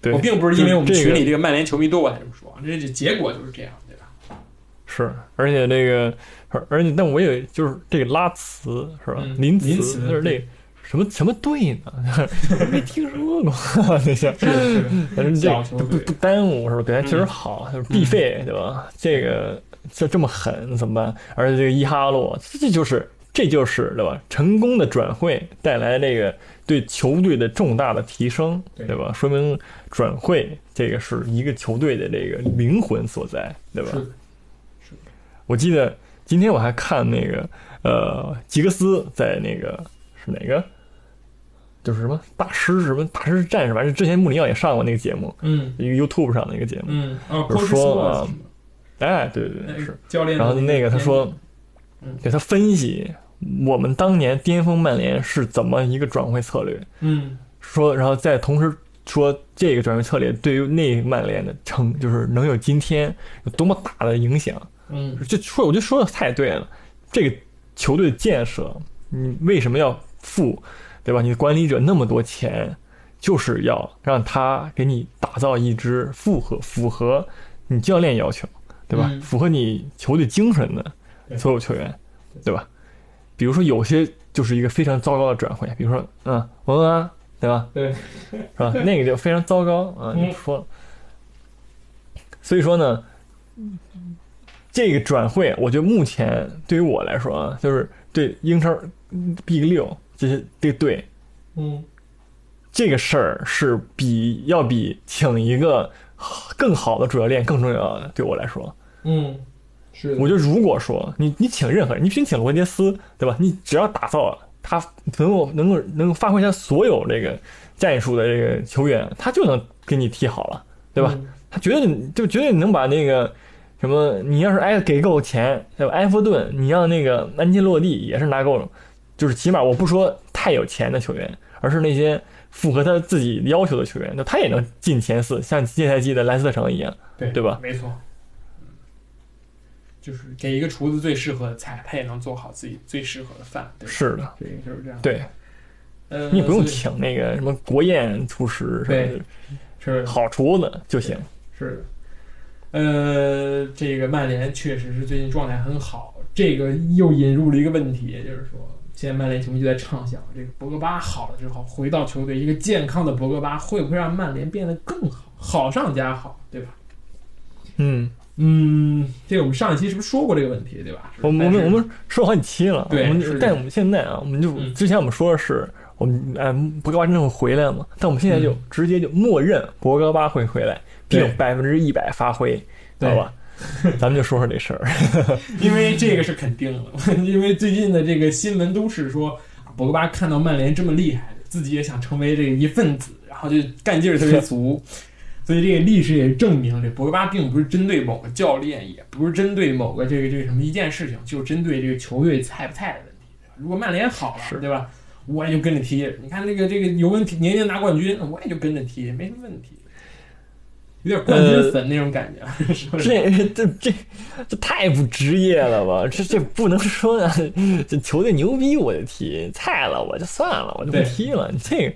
对，我并不是因为我们这群里这个曼联球迷多我才这么说，这这结果就是这样，对吧？是，而且这个，而而且但我也就是这个拉茨是吧？嗯林林茨就是那什么什么队呢？没听说过 那些。反正这不不耽误是吧？表现确实好，就是必费对吧？这个这这么狠怎么办？而且这个伊哈洛，这就是这就是对吧？成功的转会带来这个对球队的重大的提升，对对吧？说明转会这个是一个球队的这个灵魂所在，对吧？是的我记得今天我还看那个呃，吉格斯在那个是哪个？就是什么大师什么大师战士，反正之前穆里尼奥也上过那个节目，嗯一个 YouTube 上的一个节目。嗯啊，就是说啊啊，哎，对对对，是。教练然后那个他说嗯，给他分析我们当年巅峰曼联是怎么一个转会策略，嗯说，然后再同时说这个转会策略对于那曼联的成就是能有今天有多么大的影响。嗯这说我觉得说的太对了，这个球队的建设，你为什么要付，对吧？你的管理者那么多钱，就是要让他给你打造一支符合符合你教练要求，对吧？嗯符合你球队精神的所有球员，对吧？比如说有些就是一个非常糟糕的转会，比如说嗯，文恩安，对吧？对，是吧？那个就非常糟糕啊，嗯你说了。所以说呢，这个转会，我觉得目前对于我来说啊，就是对英超 Big 六这些这个队嗯这个事儿是比要比请一个更好的主教练更重要的。对我来说，嗯，是，我觉得如果说你你请任何人，你请请罗杰斯，对吧？你只要打造他能够能够能够发挥他所有这个战术的这个球员，他就能给你踢好了，对吧？嗯他绝对就绝对能把那个什么，你要是挨给够钱，对吧？埃弗顿，你让那个安切洛蒂也是拿够，就是起码我不说太有钱的球员，而是那些符合他自己要求的球员，那他也能进前四，像这赛季的莱斯特城一样。对对吧没错，嗯就是给一个厨子最适合的菜，他也能做好自己最适合的饭，对？是的，这个就是这样。对呃，你也不用请那个什么国宴厨师什么对的，是好厨子就行。是的，呃，这个曼联确实是最近状态很好，这个又引入了一个问题，也就是说，现在曼联球迷就在畅想，这个博格巴好了之后，回到球队，一个健康的博格巴会不会让曼联变得更好，好上加好，对吧？嗯，嗯，这个我们上一期是不是说过这个问题，对吧？我们我们我们说好几期了，对我们但我们现在啊，我们就嗯之前我们说的是我们哎博格巴真的会回来吗？但我们现在就嗯直接就默认博格巴会回来，对并百分之一百发挥，知道吧？咱们就说说这事儿。因为这个是肯定的，因为最近的这个新闻都是说，啊博格巴看到曼联这么厉害，自己也想成为这个一份子，然后就干劲儿特别足。所以这个历史也证明，这博格巴并不是针对某个教练，也不是针对某个这个这个什么一件事情，就针对这个球队菜不菜的问题。如果曼联好了，对吧？我也就跟着踢。你看那个这个尤文年年拿冠军，我也就跟着踢，没什么问题。有点冠军粉那种感觉，是不是？这这这这太不职业了吧？这这不能说啊！这球队牛逼我就踢，菜了我就算了，我就不踢了。这个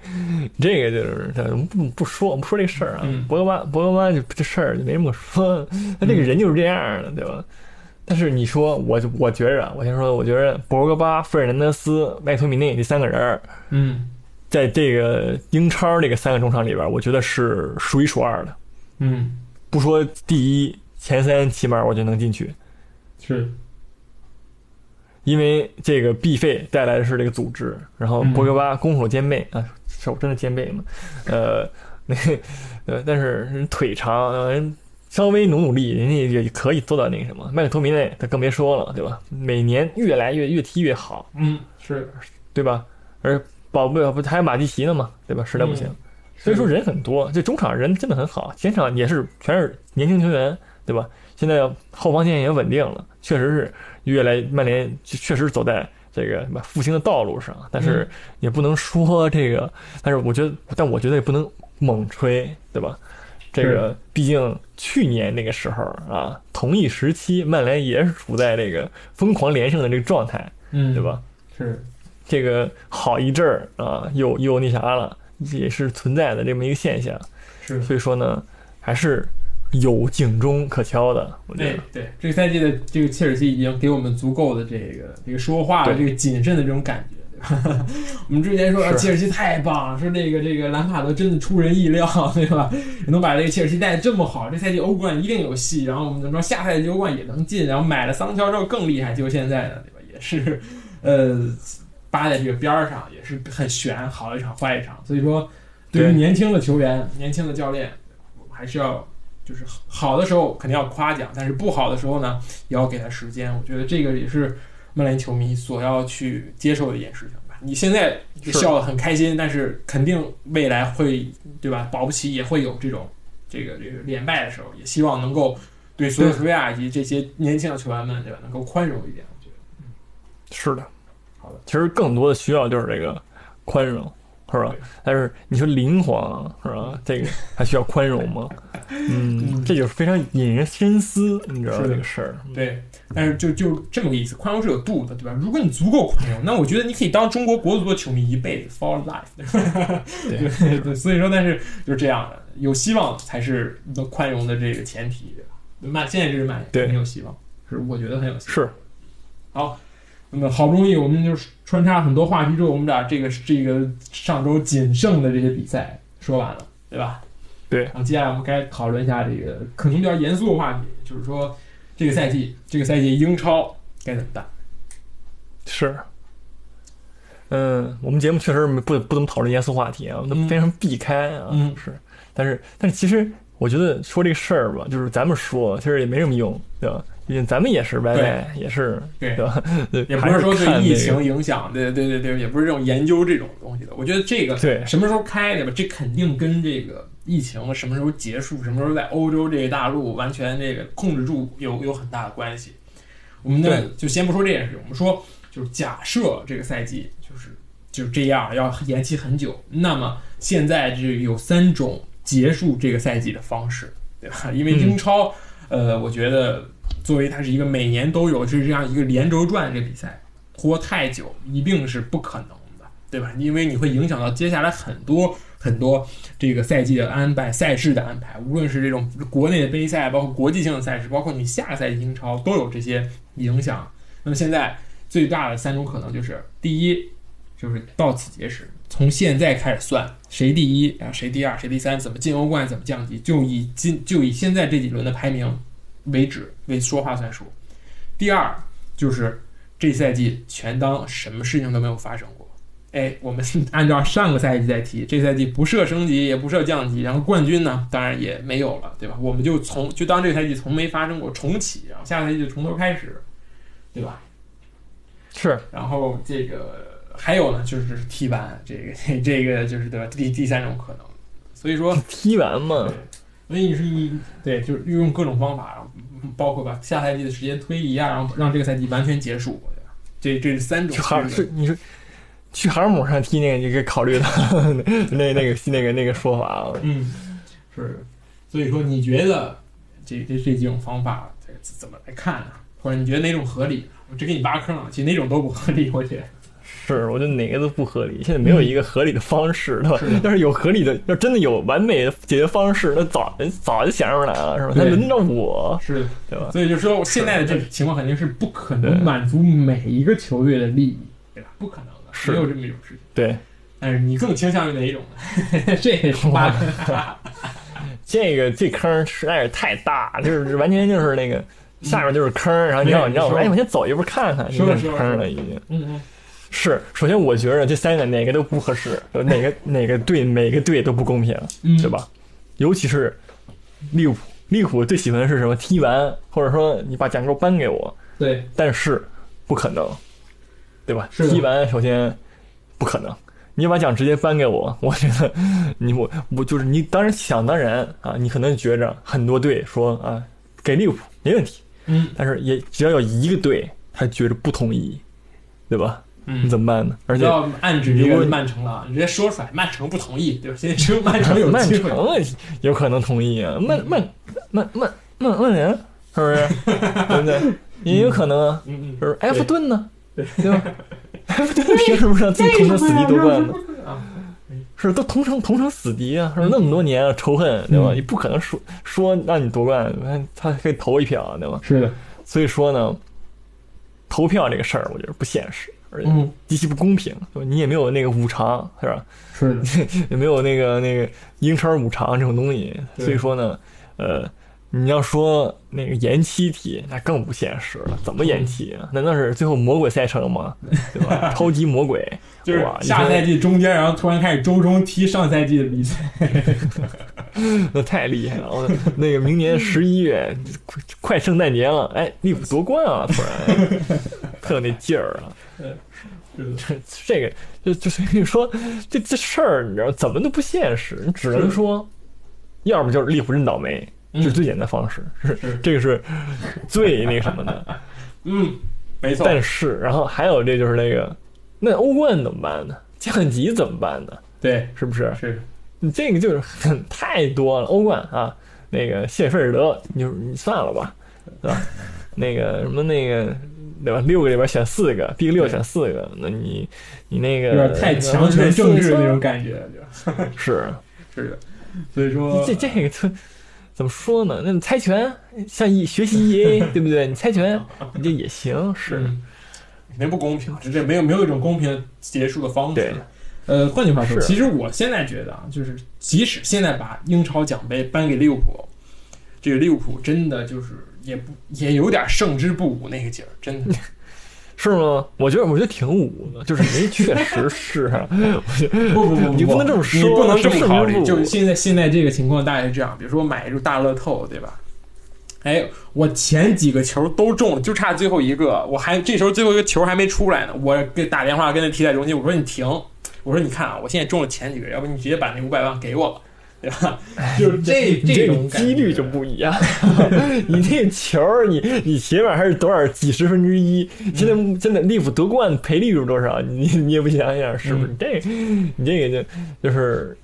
这个就是这不不说不说这事儿啊。嗯博格巴博格巴就这事儿就没什么可说，他这个人就是这样的，对吧？但是你说，我就我觉着啊，我先说，我觉着博格巴、费尔南德斯、麦托米内这三个人儿，嗯在这个英超这个三个中场里边儿，我觉得是数一数二的。嗯，不说第一，前三起码我就能进去。是因为这个必费带来的是这个组织，然后嗯博格巴攻守兼备啊，手真的兼备嘛，呃，那个呃，但是人腿长，呃人稍微努努力，人家也可以做到那个什么。麦克托米内他更别说了，对吧？每年越来越越踢越好，嗯是对吧？而保不不还有马蒂奇呢嘛，对吧？实在不行，嗯所以说人很多，这中场人真的很好，前场也是全是年轻球员，对吧？现在后防线也稳定了，确实是越来曼联确实走在这个什么复兴的道路上，但是也不能说这个，但是我觉得，但我觉得也不能猛吹，对吧？这个毕竟去年那个时候啊，同一时期曼联也是处在这个疯狂连胜的这个状态，嗯对吧？是这个好一阵儿啊，又又那啥了，也是存在的这么一个现象。是所以说呢，还是有警钟可敲的。我觉得，对，这个赛季的这个切尔西已经给我们足够的这个这个说话的这个谨慎的这种感觉。对吧 我们之前说啊切尔西太棒了，说这个这个兰帕德真的出人意料，对吧？能把这个切尔西带的这么好，这赛季欧冠一定有戏。然后我们怎么说，下赛季欧冠也能进，然后买了桑乔之后更厉害，结果现在呢，对吧？也是呃扒在这个边儿上，也是很悬，好一场坏一场。所以说，对于年轻的球员、年轻的教练，还是要就是好的时候肯定要夸奖，但是不好的时候呢，也要给他时间。我觉得这个也是曼联球迷所要去接受的一件事情吧。你现在是笑得很开心，但是肯定未来会对吧？保不齐也会有这种这个这个连败的时候，也希望能够对索尔斯维亚以及这些年轻的球员们对吧，能够宽容一点。我觉得是的。好的，其实更多的需要就是这个宽容，是吧？但是你说灵皇是吧？这个还需要宽容吗？嗯，这就是非常引人深思，你知道这个事儿。对，但是就就这么个意思，宽容是有度的，对吧？如果你足够宽容，那我觉得你可以当中国国足的球迷一辈子，for life，对吧？对 对对，所以说，但是就是这样的，有希望才是一个宽容的这个前提。曼现在这个曼对很有希望，是我觉得很有希望。是，好，那么好不容易我们就是穿插很多话题之后，我们把这个这个上周仅剩的这些比赛说完了，对吧？对然后接下来我们该讨论一下这个可能比较严肃的话题，就是说这个赛季，这个赛季英超该怎么办？是。嗯，我们节目确实不不怎么讨论严肃话题啊，我们非常避开啊。嗯是，但是但是其实我觉得说这个事儿吧，就是咱们说，其实也没什么用，对吧？毕竟咱们也是 YY，也是对对吧？也不是说对疫情影响，对对对对，也不是这种研究这种东西的。我觉得这个对什么时候开，对吧？这肯定跟这个疫情什么时候结束，什么时候在欧洲这个大陆完全这个控制住有有很大的关系。我们呢就先不说这件事情，我们说就是假设这个赛季就是就这样要延期很久，那么现在就有三种结束这个赛季的方式，对吧？因为英超，呃，我觉得作为它是一个每年都有是这样一个连轴转这比赛，拖太久一定是不可能的，对吧？因为你会影响到接下来很多很多这个赛季的安排、赛事的安排，无论是这种国内的杯赛，包括国际性的赛事，包括你下个赛季英超都有这些影响。那么现在最大的三种可能就是：第一，就是到此结束，从现在开始算谁第一啊，谁第二，谁第三，怎么进欧冠，怎么降级，就以今就以现在这几轮的排名为止为说话算数。第二就是这赛季全当什么事情都没有发生过。哎，我们 按照上个赛季在踢，这赛季不设升级，也不设降级，然后冠军呢，当然也没有了，对吧？我们就从就当这个赛季从没发生过，重启，然后下个赛季就从头开始，对吧？是然后这个还有呢，就是踢完这个 这个就是对吧？第第三种可能，所以说踢完嘛，所以你是一对，就是运用各种方法，包括把下赛季的时间推移啊，然后让这个赛季完全结束？这这是三种去哈是你说去航母上踢那个，你可以考虑的 那那个那个那个说法啊。嗯，是，所以说你觉得这这这几种方法怎么来看呢？或者你觉得哪种合理？我只给你挖坑了，其实哪种都不合理，我觉得。是，我觉得哪个都不合理。现在没有一个合理的方式，对吧？要是有合理的，要真的有完美的解决方式，那早早就想出来了，是吧？对那轮得着我，是，对吧？所以就说现在的这个情况肯定是不可能满足每一个球队的利益，对吧？不可能的，是没有这么一种事情。对，但是你更倾向于哪一种呢？这也是挖坑。这个这坑实在是太大，就是 完全就是那个下面就是坑，然后你让我你让我哎，我先走一步看看，说就是说说坑了已经。嗯嗯，是，首先我觉得这三个哪个都不合适，呃 哪个哪个队每个队都不公平，嗯对？吧？尤其是利物浦，利物浦最喜欢的是什么？踢完或者说你把奖钩颁给我，对，但是不可能，对吧？踢完首先不可能，你把奖直接颁给我，我觉得你我我就是你，当然想当然啊，你可能觉着很多队说啊给利物浦没问题，嗯但是也只要有一个队他觉着不同意，对吧？你嗯。怎么办呢？而且不要暗指这个曼城了，你直接说出来，曼城不同意，对吧？现在只有曼城有曼。城有可能同意啊，曼曼曼曼曼曼联是不是？对不对？也有可能啊，嗯嗯，是不？埃弗顿呢？对对吧？埃弗顿凭什么让自己同城死敌夺冠呢？啊，是都同城同城死敌啊！是那么多年啊仇恨，对吧？嗯你不可能说说让你夺冠，他可以投一票，对吧？是的，所以说呢，投票这个事儿，我觉得不现实，而且嗯，极其不公平？你也没有那个五常，是吧？是，也没有那个那个英超五常这种东西，所以说呢，呃，你要说那个延期踢，那更不现实了。怎么延期啊？难道是最后魔鬼赛程吗？对吧？超级魔鬼，就是哇下赛季中间，然后突然开始周中踢上赛季的比赛。那太厉害了！我那个明年十一月快快圣诞节了，哎，利物浦夺冠啊！突然特有那劲儿啊！这 这个就就所以说这这事儿，你知道怎么都不现实，你只能说，要么就是利物浦真倒霉，这是最简单的方式，是是这个是最那什么的。嗯，没错。但是，然后还有这就是那个，那欧冠怎么办呢？降级怎么办呢？对，是不是？是你这个就是很太多了。欧冠啊，那个谢菲尔德，你就你算了吧，对吧？那个什么那个。对吧？六个里边选四个第六选四个，那你你那个有点太强权政治那种感觉，对吧？是是的，所以说这这个就怎么说呢？那你猜拳像一学习 EA 对不对？你猜拳 你这也行，是肯定不公平，这这没有没有一种公平结束的方式。对，呃，换句话说，其实我现在觉得啊，就是即使现在把英超奖杯颁给利物浦，这个利物浦真的就是也不也有点胜之不武那个劲儿，真的。是吗？我觉得我觉得挺武的，就是人确实 是啊，我觉得不不不，你不能这么说，你不能这么考虑。就现在现在这个情况大概是这样，比如说我买一注大乐透，对吧？哎，我前几个球都中了，就差最后一个，我还这时候最后一个球还没出来呢，我给打电话跟那体彩中心，我说你停，我说你看啊，我现在中了前几个，要不你直接把那五百万给我吧，对吧？就是这你这种几率就不一样。你那个球儿，你你起码还是多少几十分之一。现在现在利物浦夺冠赔率是多少？你你也不想想，是不是？嗯这你这个就就是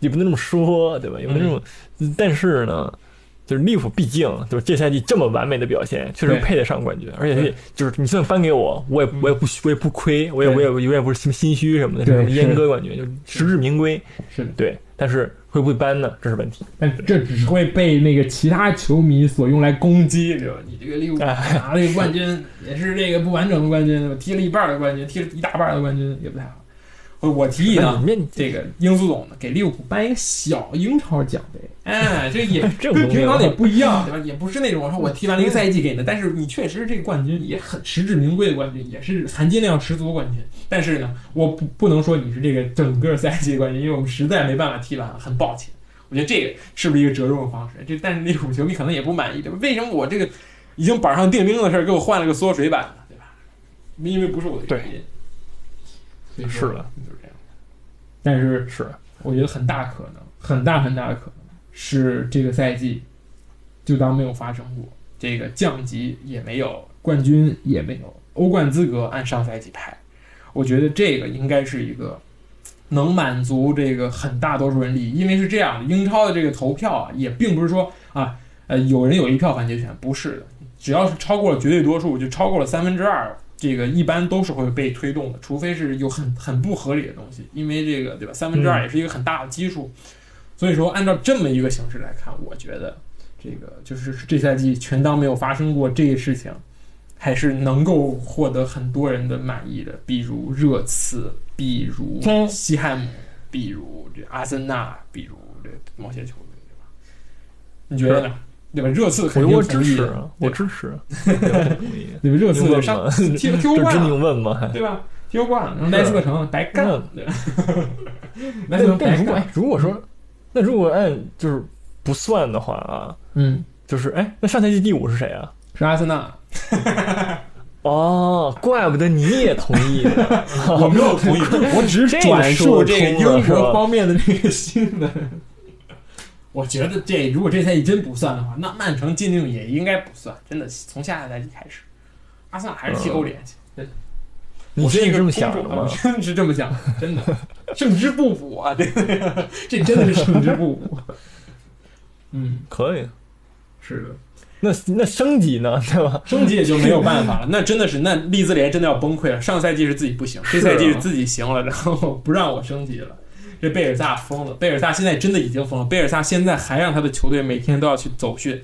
也不能这么说，对吧？也不能这么。但是呢，就是利物浦毕竟就是这赛季这么完美的表现，确实配得上冠军。而且对就是你算翻给我，我也我也不我也不亏，我也我也我也不是什么心虚什么的，对什么阉割冠军，就实至名归。是。对，但是会不会搬呢？这是问题。但这只是会被那个其他球迷所用来攻击，对吧？你这个利物浦哎拿了个冠军，也是这个不完整的冠军，踢了一半的冠军，踢了一大半的冠军，也不太好。我我提议呢这个英足总呢给利物浦颁一个小英超奖杯，哎，这也这 个跟平常的也不不一样，对吧？也不是那种说我踢完了一个赛季给你的，但是你确实这个冠军也很实至名归的冠军，也是含金量十足的冠军。但是呢，我不不能说你是这个整个赛季的冠军，因为我们实在没办法踢完了，很抱歉。我觉得这个是不是一个折中的方式？这但是利物浦球迷可能也不满意，对吧？为什么我这个已经板上钉钉的事儿给我换了个缩水版呢？对吧？因为不是我的原因，所以说是的就是这样。但是是我觉得很大可能，很大很大的可能是这个赛季就当没有发生过，这个降级也没有，冠军也没有，欧冠资格按上赛季排。我觉得这个应该是一个能满足这个很大多数人利益，因为是这样的，英超的这个投票啊，也并不是说啊，呃，有人有一票反决权，不是的，只要是超过了绝对多数，就超过了三分之二，这个一般都是会被推动的，除非是有很很不合理的东西，因为这个对吧，三分之二也是一个很大的基数，所以说按照这么一个形式来看，我觉得这个就是这赛季全当没有发生过这个事情，还是能够获得很多人的满意的，比如热刺，比如嗯西汉姆，比如这阿森纳，比如这某些球队，对吧？你觉得呢？对吧？热刺肯定我我支同意的持啊，我支持。对我同意对吧？热刺上吗？踢踢欧这真冠了，宁问吗？还对吧？踢欧冠莱斯特城白干了，对吧？莱斯特城白干但 如果哎，，如果说那如果按就是不算的话啊，嗯，就是哎，那上赛季第五是谁啊？是阿森纳。哦，怪不得你也同意呢。我没有同意，我只是转述这个英国方面的这个新闻。我觉得这如果这赛季真不算的话，那曼城进定也应该不算。真的，从下个赛季开始，阿森纳还是踢欧联去。真的，你我真是这么想的吗？我真是这么想的，真的 胜之不武啊！这个 这真的是胜之不武。嗯，可以。是的，那那升级呢？对吧？升级也就没有办法了。那真的是，那利兹联真的要崩溃了。上赛季是自己不行，这赛季是自己行了，然后不让我升级了。这贝尔萨疯了，贝尔萨现在真的已经疯了。贝尔萨现在还让他的球队每天都要去走训，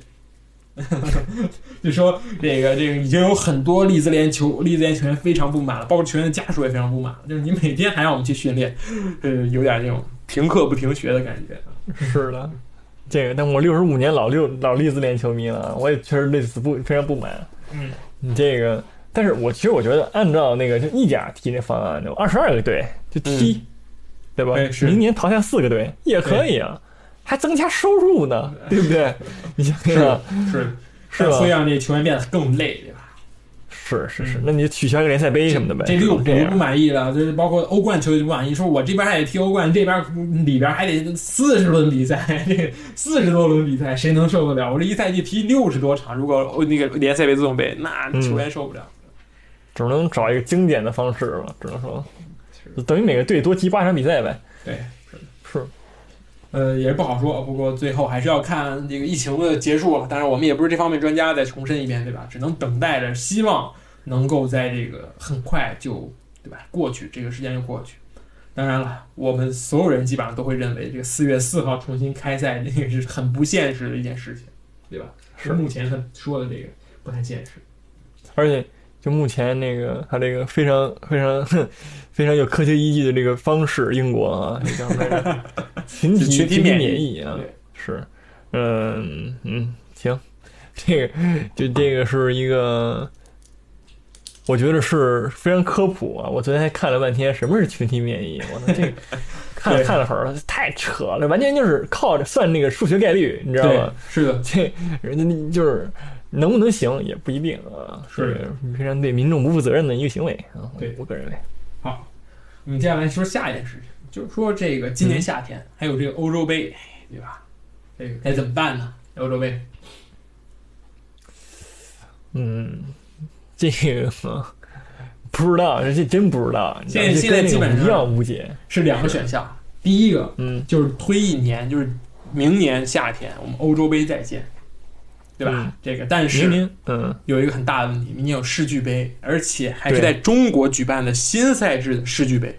就说这个这个已经有很多利兹联球利兹联球员非常不满了，包括球员的家属也非常不满了。就是你每天还让我们去训练，呃，有点那种停课不停学的感觉。是的，这个，但我六十五年老六老利兹联球迷了，我也确实对此不非常不满。嗯，你这个，但是我其实我觉得，按照那个就意甲踢那方案，就二十二个队就踢，对吧？哎？是。明年淘汰四个队也可以啊，还增加收入呢，对。不对？你想想，是是。吧？会让这球员变得更累，对吧？是是是，那你就取消个联赛杯什么的呗，这利物浦不满意了，就是包括欧冠球队不满意，说我这边还得踢欧冠，这边里边还得四十轮比赛，这四十多轮比赛，谁能受得了？我这一赛季踢六十多场，如果那个联赛杯、自动杯，那球员受不了。只能找一个经典的方式了，只能说，是等于每个队多踢八场比赛呗。对，是，呃，也是不好说。不过最后还是要看这个疫情的结束了。当然，我们也不是这方面专家，再重申一遍，对吧？只能等待着，希望能够在这个很快就，对吧？过去，这个时间就过去。当然了，我们所有人基本上都会认为，这个四月四号重新开赛，那个是很不现实的一件事情，对吧？是目前他说的这个不太现实。而且就目前那个他这个非常非常非常有科学依据的这个方式，英国啊，这叫那个 群体群体体免疫啊，对，是，嗯嗯，行，这个就这个是一个，我觉得是非常科普啊。我昨天还看了半天什么是群体免疫，我操，这个 看了看了会儿，太扯了，完全就是靠着算那个数学概率，你知道吗？，是的，这人家就是能不能行也不一定啊，是是非常对民众不负责任的一个行为啊。对我个人认为，好，我们接下来说下一件事情，就是说这个今年夏天、还有这个欧洲杯，对吧？这个该怎么办呢？欧洲杯，嗯，这个不知道，这真不知道。现在现在基本上一样无解。是两个选项，第一个嗯，就是推一年，就是明年夏天我们欧洲杯再见，对吧？嗯这个但明是年，嗯，有一个很大的问题，明年有世俱杯，而且还是在中国举办的新赛制的世俱杯。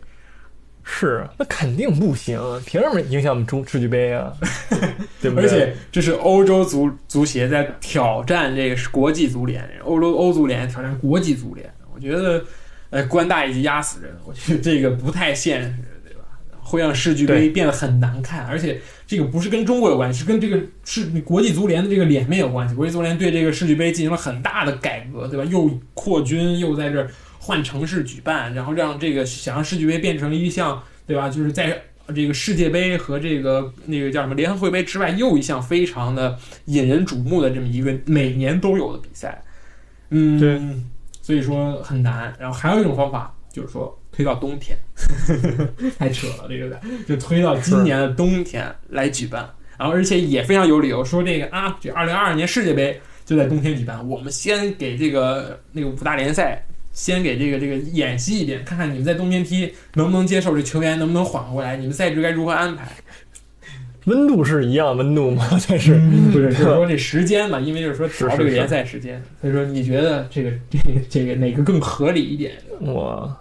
是，那肯定不行，凭什么影响我们中世俱杯啊？对不对？而且这是欧洲足足协在挑战这个是国际足联，欧洲欧足联挑战国际足联。我觉得，呃，官大一级压死人，我觉得这个不太现实？会让世俱杯变得很难看，而且这个不是跟中国有关系，是跟这个是国际足联的这个脸面有关系。国际足联对这个世俱杯进行了很大的改革，对吧？又扩军，又在这儿换城市举办，然后让这个想让世俱杯变成一项，对吧？就是在这个世界杯和这个那个叫什么联合会杯之外，又一项非常的引人瞩目的这么一个每年都有的比赛。嗯，对，所以说很难。然后还有一种方法，就是说推到冬天，太扯了，这个就推到今年的冬天来举办。然后而且也非常有理由说这个啊，这二零二二年世界杯就在冬天举办，我们先给这个那个五大联赛。先给这个这个演习一遍，看看你们在冬天踢能不能接受，这球员能不能缓过来，你们赛制该如何安排？温度是一样温度吗？但是不是，就是说这时间嘛，因为就是说是是是调这个联赛时间，所以说你觉得这个这个这个哪个更合理一点？我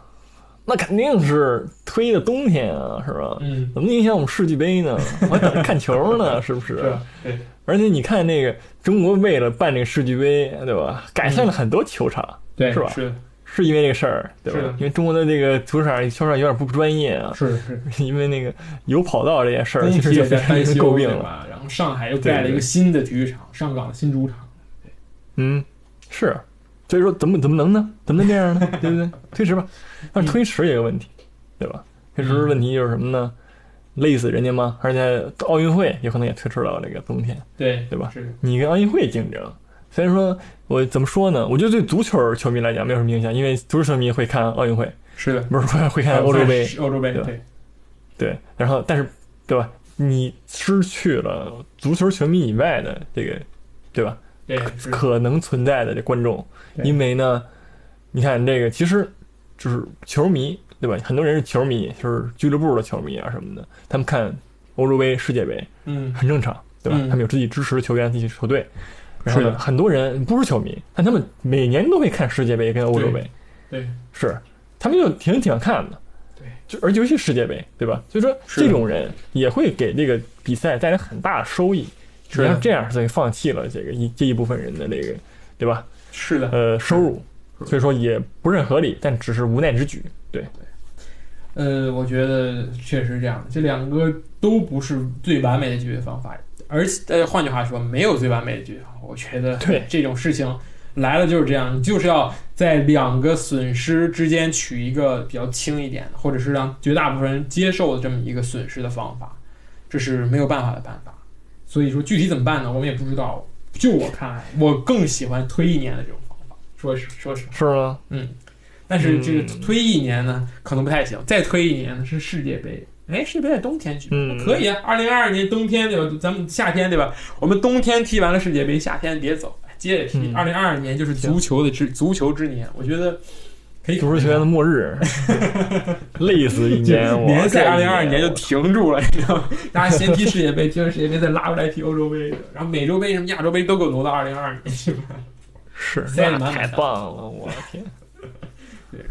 那肯定是推的冬天啊，是吧？嗯，怎么影响我们世俱杯呢？我还等着看球呢，是不是？是吧？对，而且你看那个中国为了办这个世俱杯，对吧？改善了很多球场，对，是吧是，是因为这个事儿，对吧是？因为中国的这个足球场球场有点不专业啊，是是。因为那个有跑道这件事儿，工其实就非体也在翻常修，诟病了。对吧？然后上海又盖了一个新的体育场，上港的新主场。嗯，是，所以说怎么怎么能呢？怎么能这样呢？对不对？推迟吧，但是推迟也有问题，对吧？推迟问题就是什么呢？累死人家吗？而且奥运会有可能也推迟到这个冬天。对对吧是，你跟奥运会竞争，虽然说我怎么说呢？我觉得对足球球迷来讲没有什么影响，因为足球球迷会看奥运会，是的。不是会会看欧洲杯，欧洲杯，对，对。然后但是对吧？你失去了足球球迷以外的这个，对吧？对，可能存在的这观众，因为呢，你看这个其实就是球迷，对吧？很多人是球迷，就是俱乐部的球迷啊什么的，他们看欧洲杯、世界杯嗯，很正常，对吧？嗯他们有自己支持的球员、自己球队。然后呢，很多人不是球迷，但他们每年都会看世界杯跟欧洲杯，对，是他们就挺喜欢看的。对，就而尤其世界杯，对吧？所以说这种人也会给这个比赛带来很大的收益。实际上这样所以放弃了这个一这一部分人的那个，对吧？是的，呃，收入，所以说也不是很合理，但只是无奈之举。对，呃，我觉得确实是这样的，这两个都不是最完美的解决方法，而且呃，换句话说，没有最完美的解决方法。我觉得对这种事情来了就是这样，你就是要在两个损失之间取一个比较轻一点的，或者是让绝大部分人接受的这么一个损失的方法，这是没有办法的办法。所以说具体怎么办呢？我们也不知道。就我看来，我更喜欢推一年的这种方法。说实说实话。是吗？嗯但是这个嗯推一年呢，可能不太行。再推一年呢是世界杯，哎，世界杯在冬天举办，嗯可以啊。二零二二年冬天对吧？咱们夏天对吧？我们冬天踢完了世界杯，夏天别走，接着踢。嗯二零二二年就是足球的之足球之年，我觉得可以足球球员的末日，累死一年，我联赛二零二二年就停住了，你知道吗？大家先踢世界杯，踢完世界杯再拉回来踢欧洲杯，然后美洲杯什么亚洲杯都给我挪到二零二二年，去吧？是那太满满的棒了，我的天！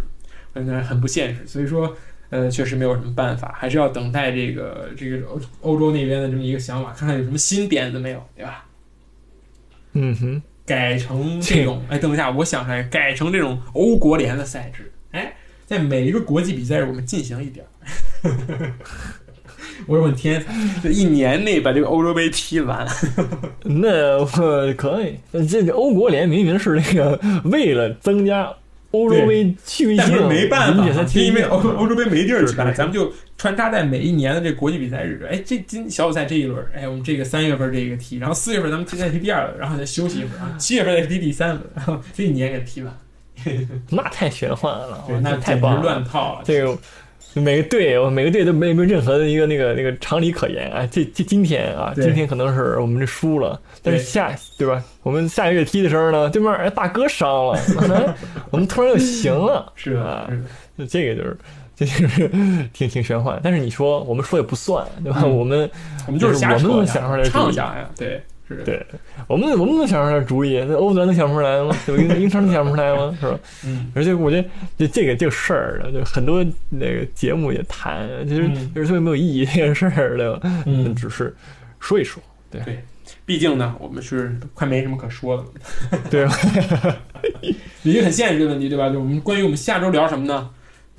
反正很不现实，所以说，呃，确实没有什么办法，还是要等待这个这个欧欧洲那边的这么一个想法，看看有什么新点子没有，对吧？嗯哼，改成这种，哎，等一下，我想起来，改成这种欧国联的赛制，哎，在每一个国际比赛日我们进行一点儿。我是问天才，就一年内把这个欧洲杯踢完，那我可以。这个欧国联明明是那个为了增加欧洲杯趣味性，但是没办法因为欧欧洲杯没地儿去办，咱们就穿插在每一年的这国际比赛日。哎，这今小组赛这一轮，哎，我们这个三月份这个踢，然后四月份咱们再踢第二轮，然后再休息一会儿，然后七月份再踢第三轮，然 后这一年给踢完。那太玄幻了，那哦太棒了乱。套了。这个每个队，每个队都没没有任何的一个那个那个常理可言啊！这这今天啊，今天可能是我们这输了，但是下对吧？我们下个月踢的时候呢，对面哎大哥伤了，哎 我们突然又行了，是吧？那，这个就是。这就是挺挺玄幻，但是你说我们说也不算，对吧？嗯我们我们就是瞎我们说呀，能想出来的主意畅想呀，对，是，对我们我们能想出来主意，那欧足联能想不出来吗？对吧？英英超能想不出来吗？是吧？嗯，而且我觉得这这个这个事儿呢，就很多那个节目也谈，就是嗯就是特别没有意义这件事儿，对吧？嗯只是说一说，对毕竟呢，我们是快没什么可说的了。对吧？一个很现实的问题，对吧？就我们关于我们下周聊什么呢？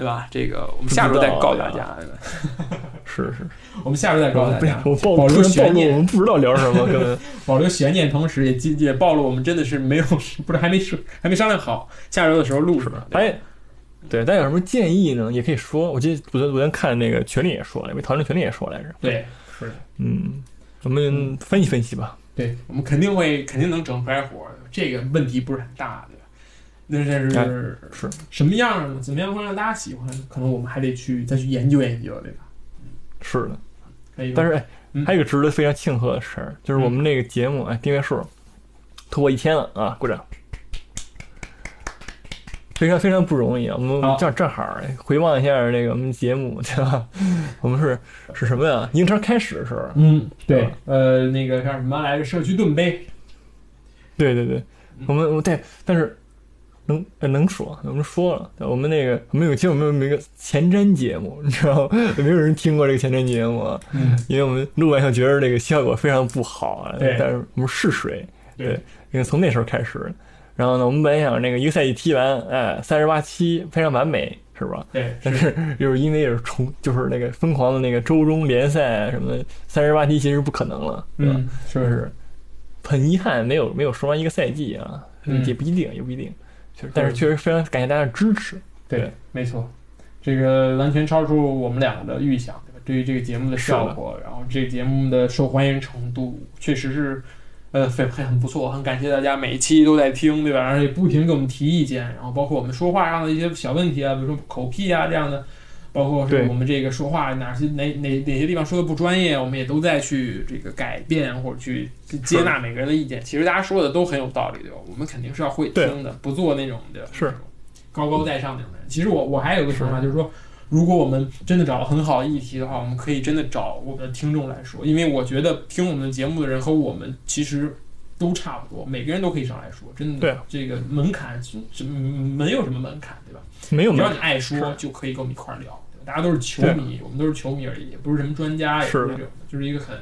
对吧？这个我们下周再告诉大家？是是，我们下周再告诉大家，我暴保留悬念，们不知道聊什么，根本 保留悬念，同时也也也暴露我们真的是没有，不是还没说还没商量好下周的时候录什么。哎。对，大家有什么建议呢？也可以说。我记得昨天昨天看那个群里也说了，因为讨论群里也说来着。对，是的，嗯，我们分析分析吧。对，我们肯定会肯定能整出来活这个问题不是很大，对吧？那但哎是是什么样呢？怎么样会让大家喜欢？可能我们还得去再去研究研究，对吧？是的，可以，但是哎嗯，还有一个值得非常庆贺的事儿，就是我们那个节目哎订阅数突破一千了啊！鼓掌。非常非常不容易啊！我们好正正好哎回望一下那个我们节目，对吧？我们是是什么呀？英超开始的时候，嗯，对，呃，那个叫什么来着？社区盾杯，对对对嗯，我们我对，但是能呃能说，我们说了，我们那个我们有其实我们有一个前瞻节目，你知道没有人听过这个前瞻节目啊？嗯，因为我们录完以后觉得这个效果非常不好啊，对但是我们试水，对对，因为从那时候开始，然后呢，我们本来想那个一个赛季踢完，哎，三十八期非常完美，是吧？对，但是就是因为也是重，就是那个疯狂的那个周中联赛什么的，三十八期其实不可能了，对吧？嗯，是不是？很遗憾，没有没有说完一个赛季啊，嗯也不一定，也不一定，确实，但是确实非常感谢大家的支持，对，没错，这个完全超出我们两个的预想，对吧？对于这个节目的效果，然后这个节目的受欢迎程度，确实是，呃，非很很不错，很感谢大家每一期都在听，对吧？然后也不停给我们提意见，然后包括我们说话上的一些小问题啊，比如说口癖啊这样的。包括是对我们这个说话哪些哪哪哪些地方说的不专业，我们也都在去这个改变或者去接纳每个人的意见。其实大家说的都很有道理，对吧？我们肯定是要会听的，不做那种的是高高在上那种人。其实我我还有个想法，就是说，如果我们真的找到很好的议题的话，我们可以真的找我们的听众来说，因为我觉得听我们的节目的人和我们其实都差不多，每个人都可以上来说，真的，对这个门槛是是没有什么门槛，对吧？没有门只要你爱说，就可以跟我们一块儿聊。大家都是球迷，我们都是球迷而已，也不是什么专家，也不是这种，就是一个很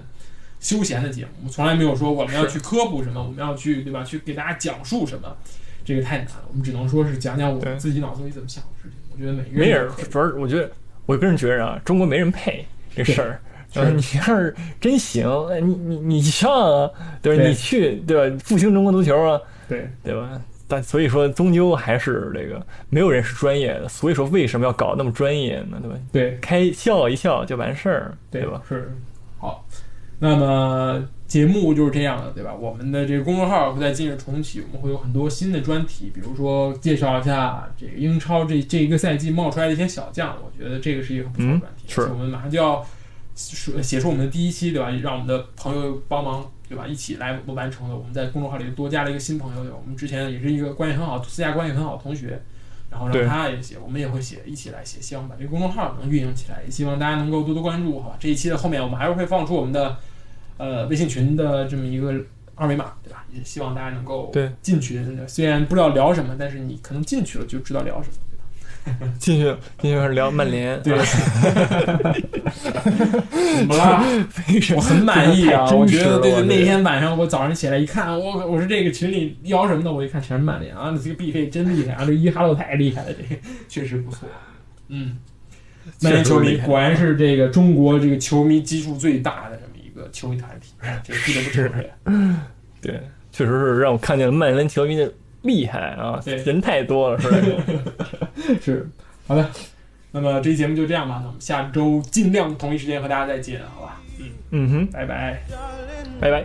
休闲的节目。我们从来没有说我们要去科普什么，我们要去对吧？去给大家讲述什么，这个太难了。我们只能说是讲讲我们自己脑子里怎么想的事情。我觉得每个人没人主要是我觉得，我个人觉得啊，中国没人配这事儿。是呃你要是真行，哎你你你上啊，对吧？对你去，对吧？复兴中国足球啊，对对吧？但所以说，终究还是这个没有人是专业的。所以说，为什么要搞那么专业呢？对吧？对开笑一笑就完事儿，对吧？？是好，那么节目就是这样的，对吧？我们的这个公众号会在近日重启，我们会有很多新的专题，比如说介绍一下这个英超这这一个赛季冒出来的一些小将，我觉得这个是一个很不错的专题。嗯是我们马上就要说写出我们的第一期，对吧？让我们的朋友帮忙。对吧？一起来完成的。我们在公众号里多加了一个新朋友，对吧？我们之前也是一个关系很好、私下关系很好的同学，然后让他也写，我们也会写，一起来写，希望把这个公众号能运营起来，也希望大家能够多多关注，好吧？这一期的后面我们还是会放出我们的呃微信群的这么一个二维码，对吧？也希望大家能够对进群，虽然不知道聊什么，但是你可能进去了就知道聊什么。进去进去聊 曼联，对啊 怎么了？我很满意啊！我觉得对那天晚上我早上起来一看，我我说这个群里邀什么的，我一看全是曼联啊，这个 B K 真厉害啊，这伊哈洛太厉害了，这个确实不错。嗯，曼联球迷果然是这个中国这个球迷基数最大的这么一个球迷团体，这个不得不承认。对，确实是让我看见了曼联球迷的厉害啊对，人太多了，是吧？是，好的，那么这期节目就这样吧，那我们下周尽量同一时间和大家再见，好吧？嗯，嗯哼，拜拜。拜拜。